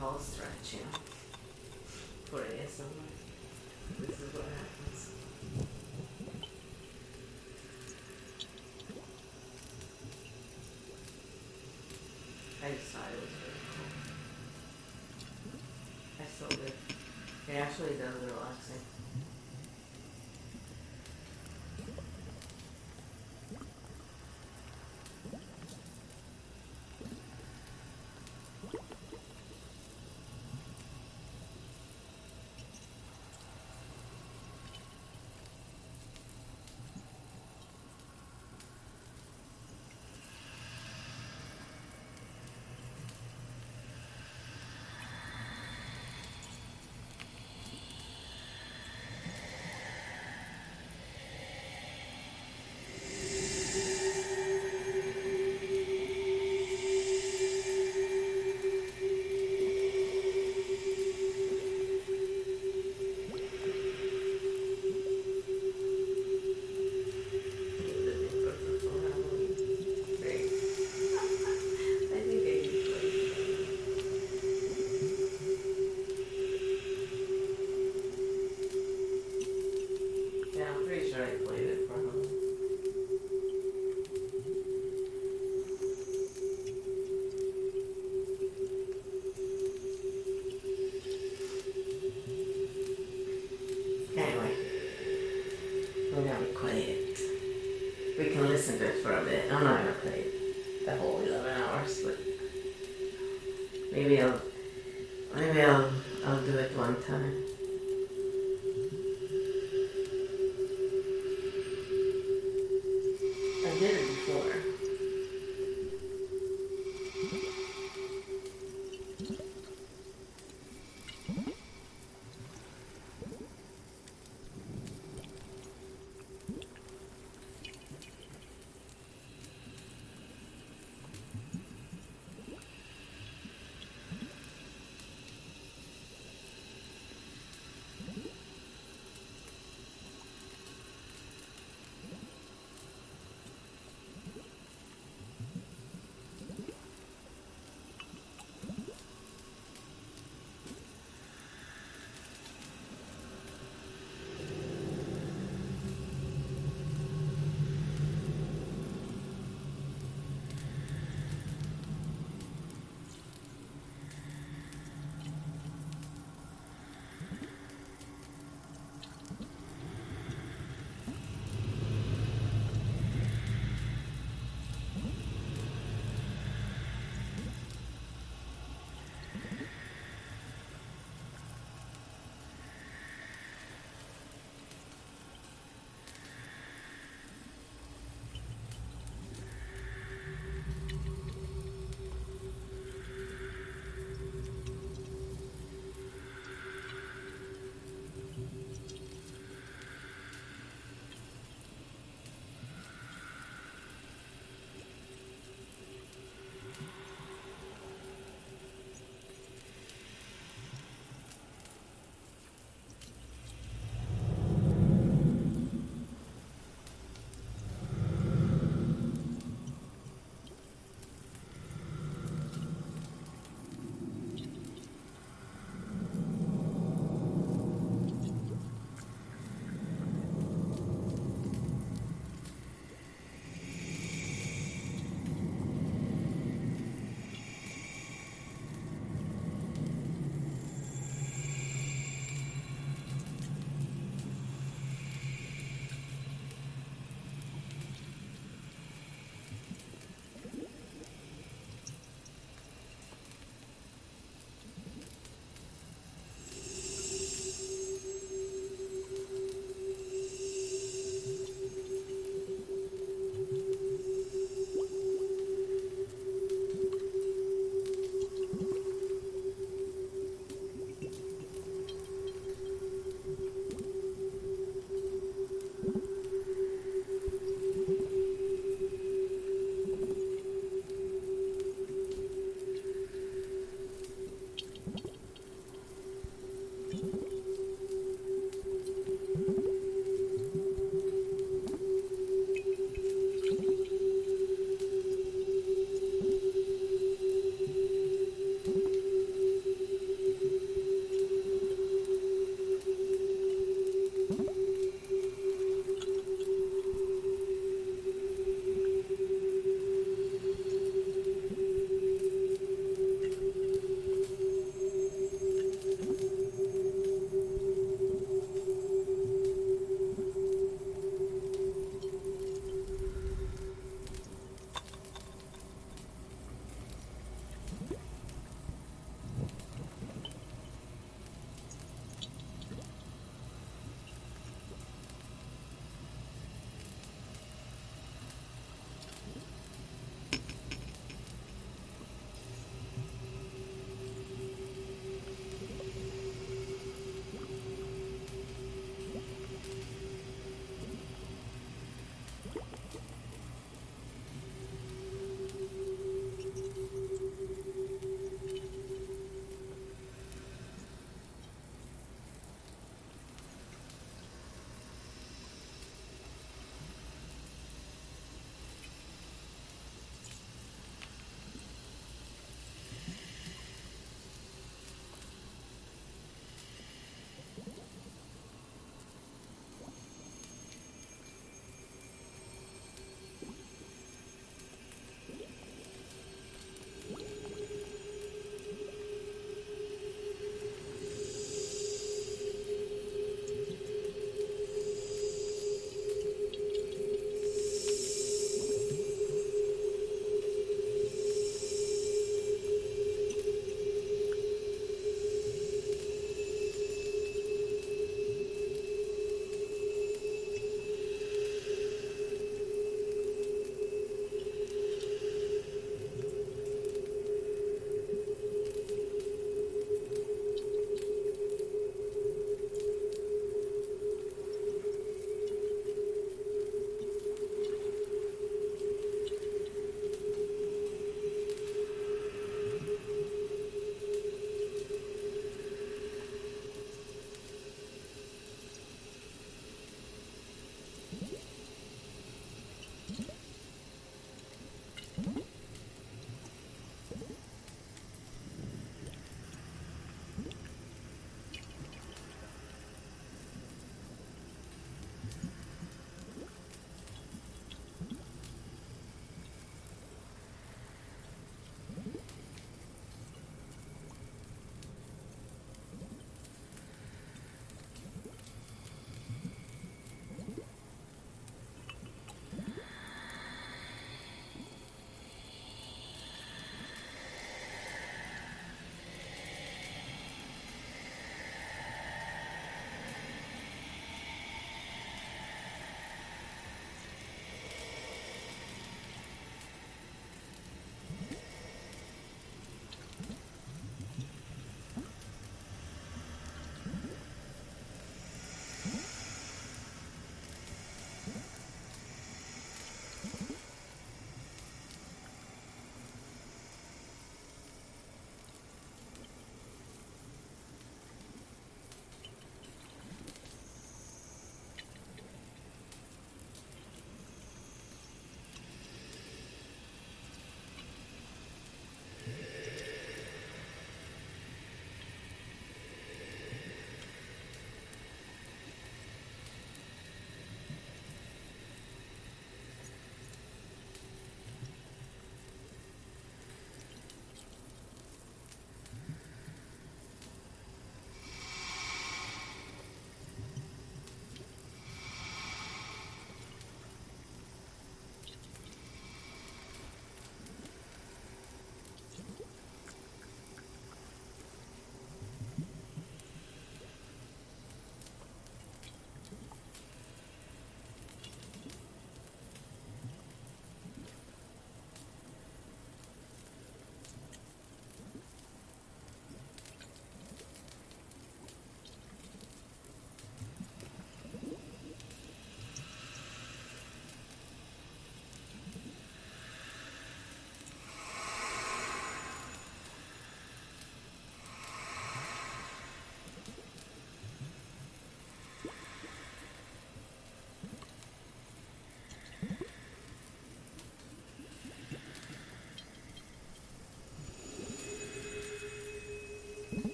whole stretch, you for ASMR. This is what happens. I just thought it was really cool. I still live. It actually does it a lot.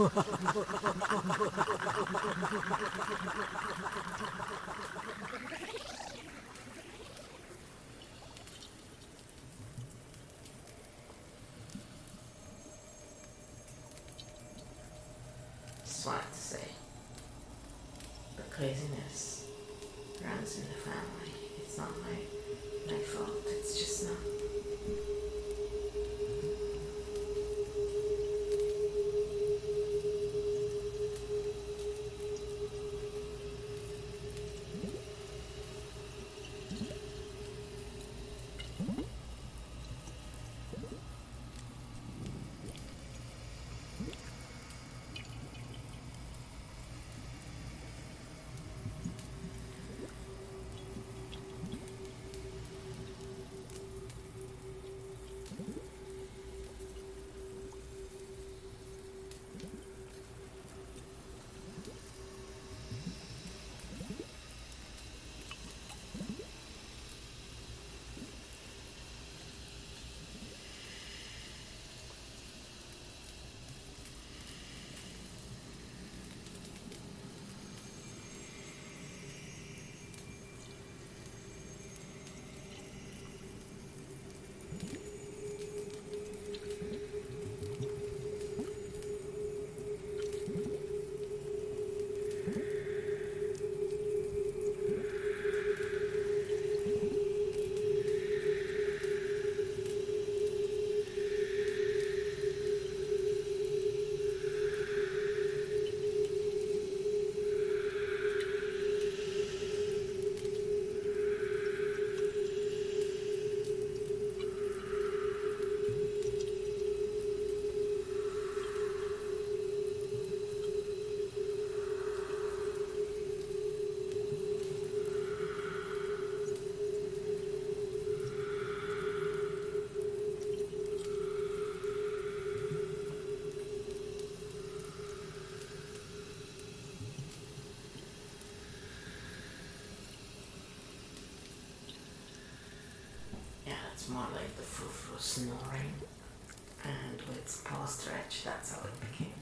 Hahaha. it's more like the foo-foo snoring. And with paw stretch, that's how it became.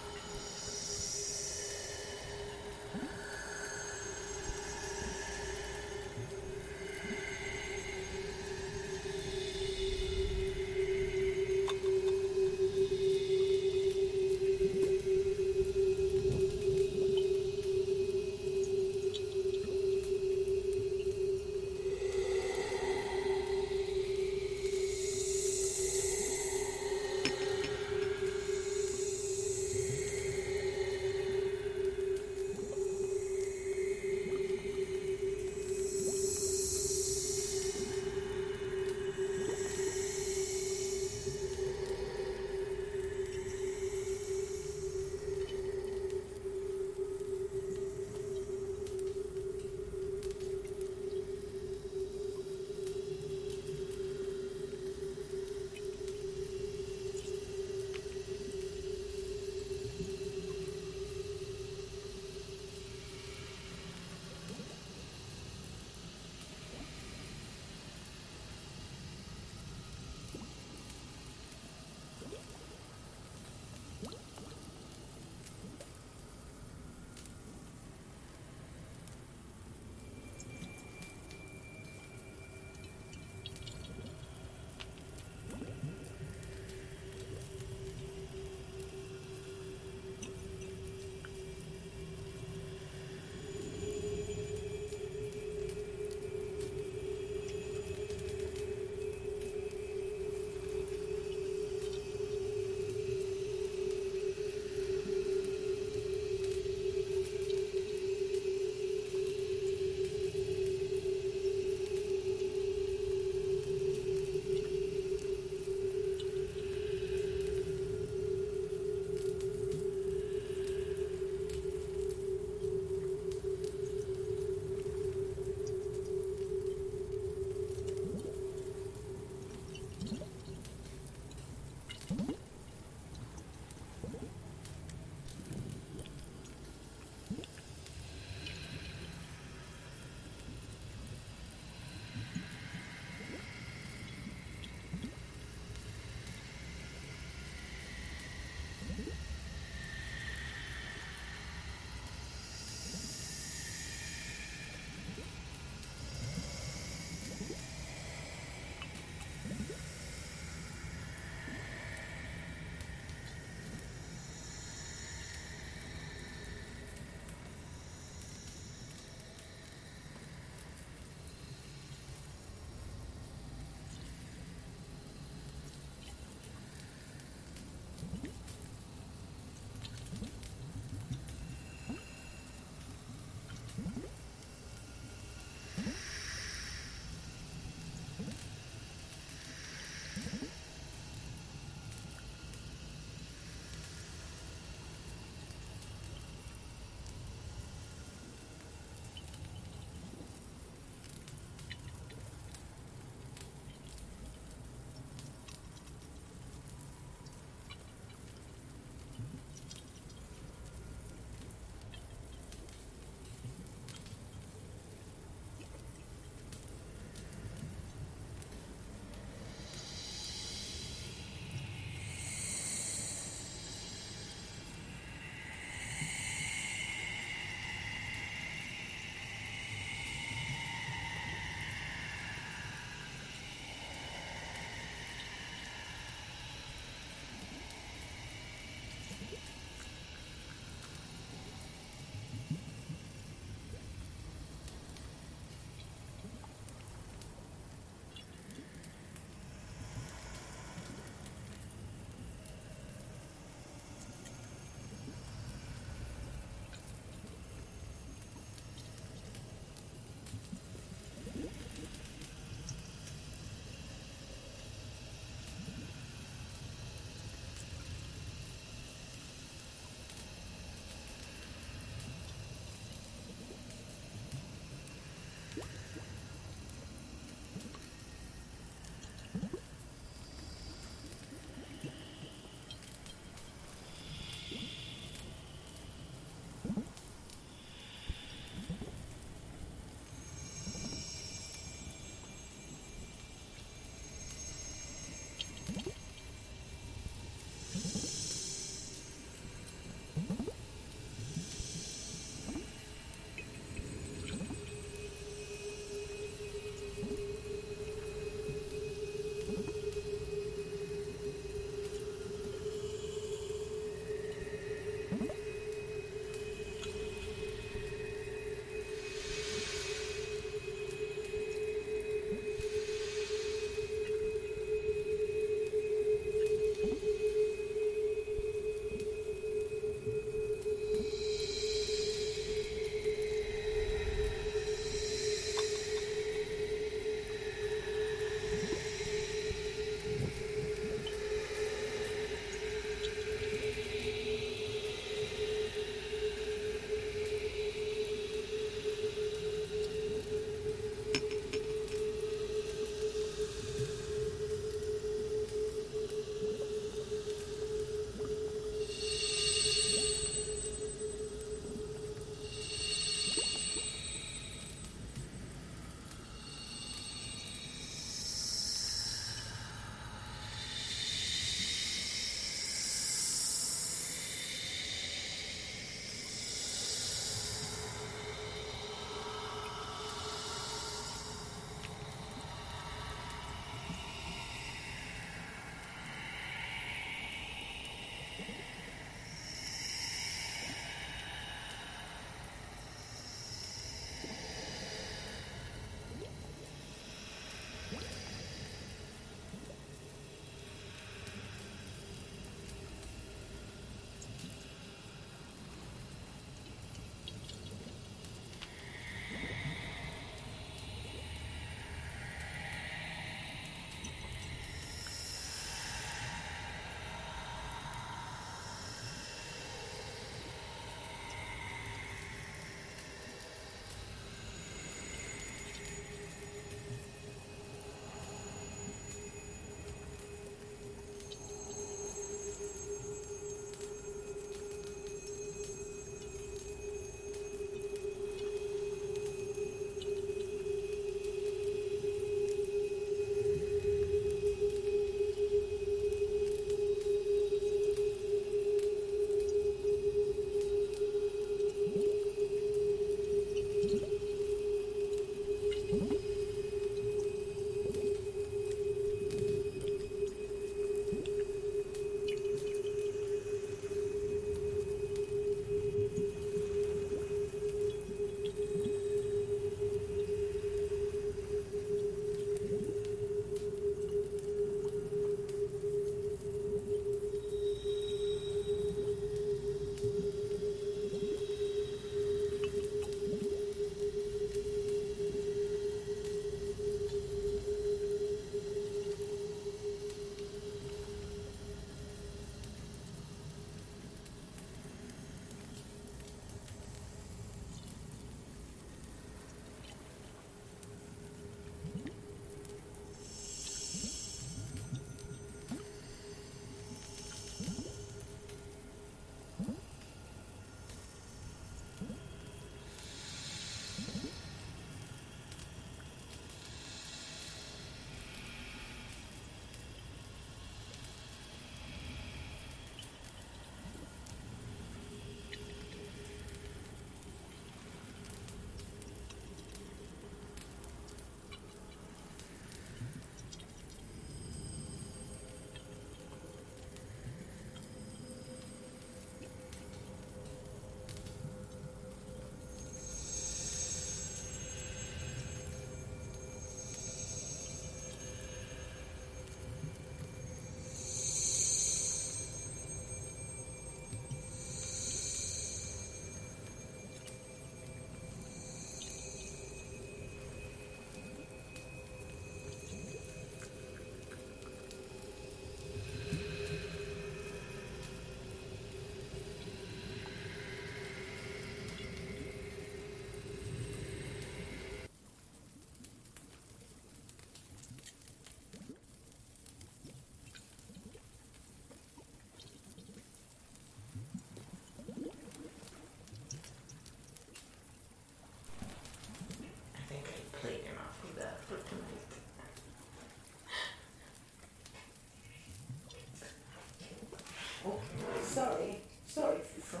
Sorry, sorry, Fro.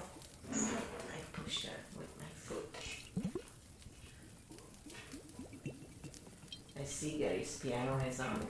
I push that with my foot. I see Gary's piano has on,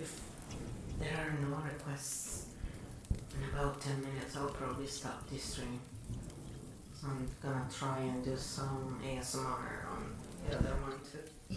If there are no requests, in about 10 minutes I'll probably stop this stream. So I'm gonna try and do some ASMR on the other one too.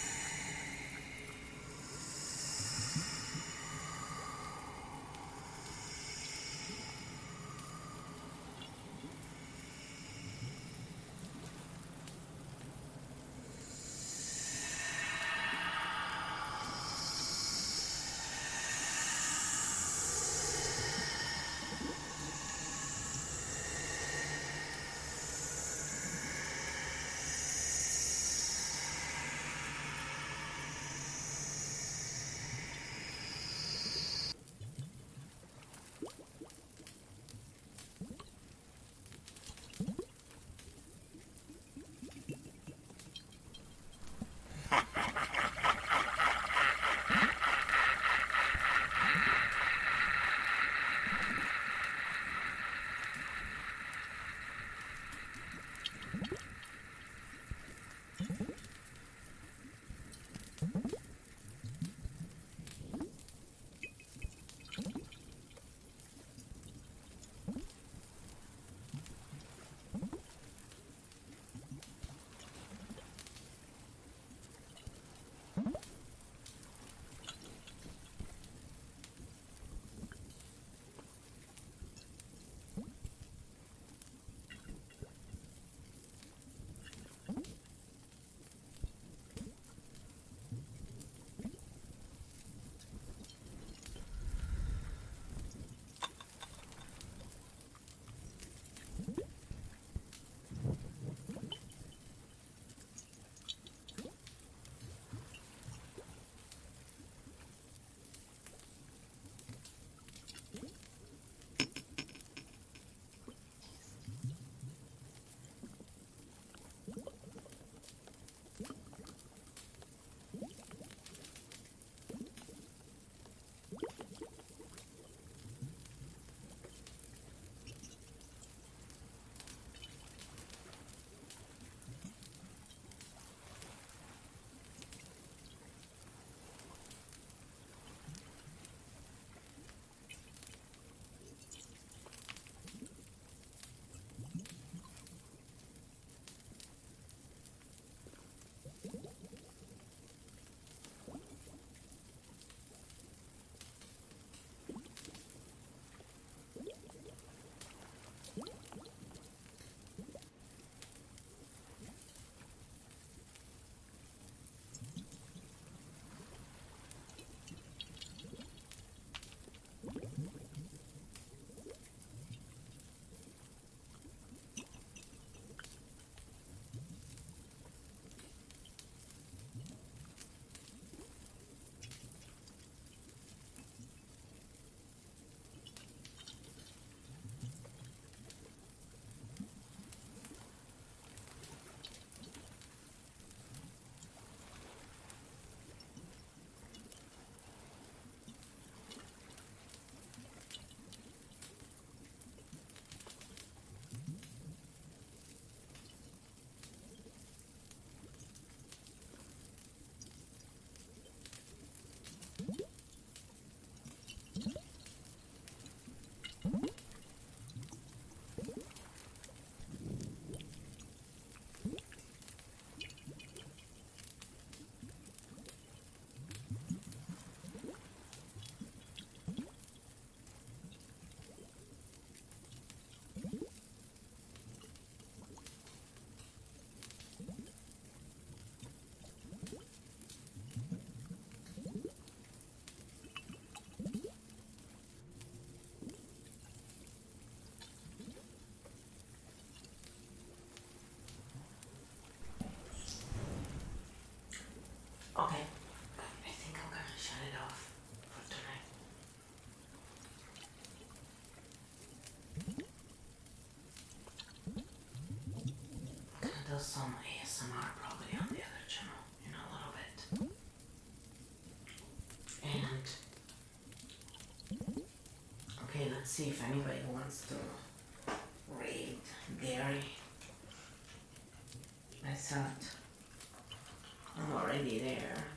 Okay. I think I'm gonna shut it off for tonight. Gonna do some ASMR probably on the other channel in a little bit. And okay, let's see if anybody wants to read Gary. I thought already there.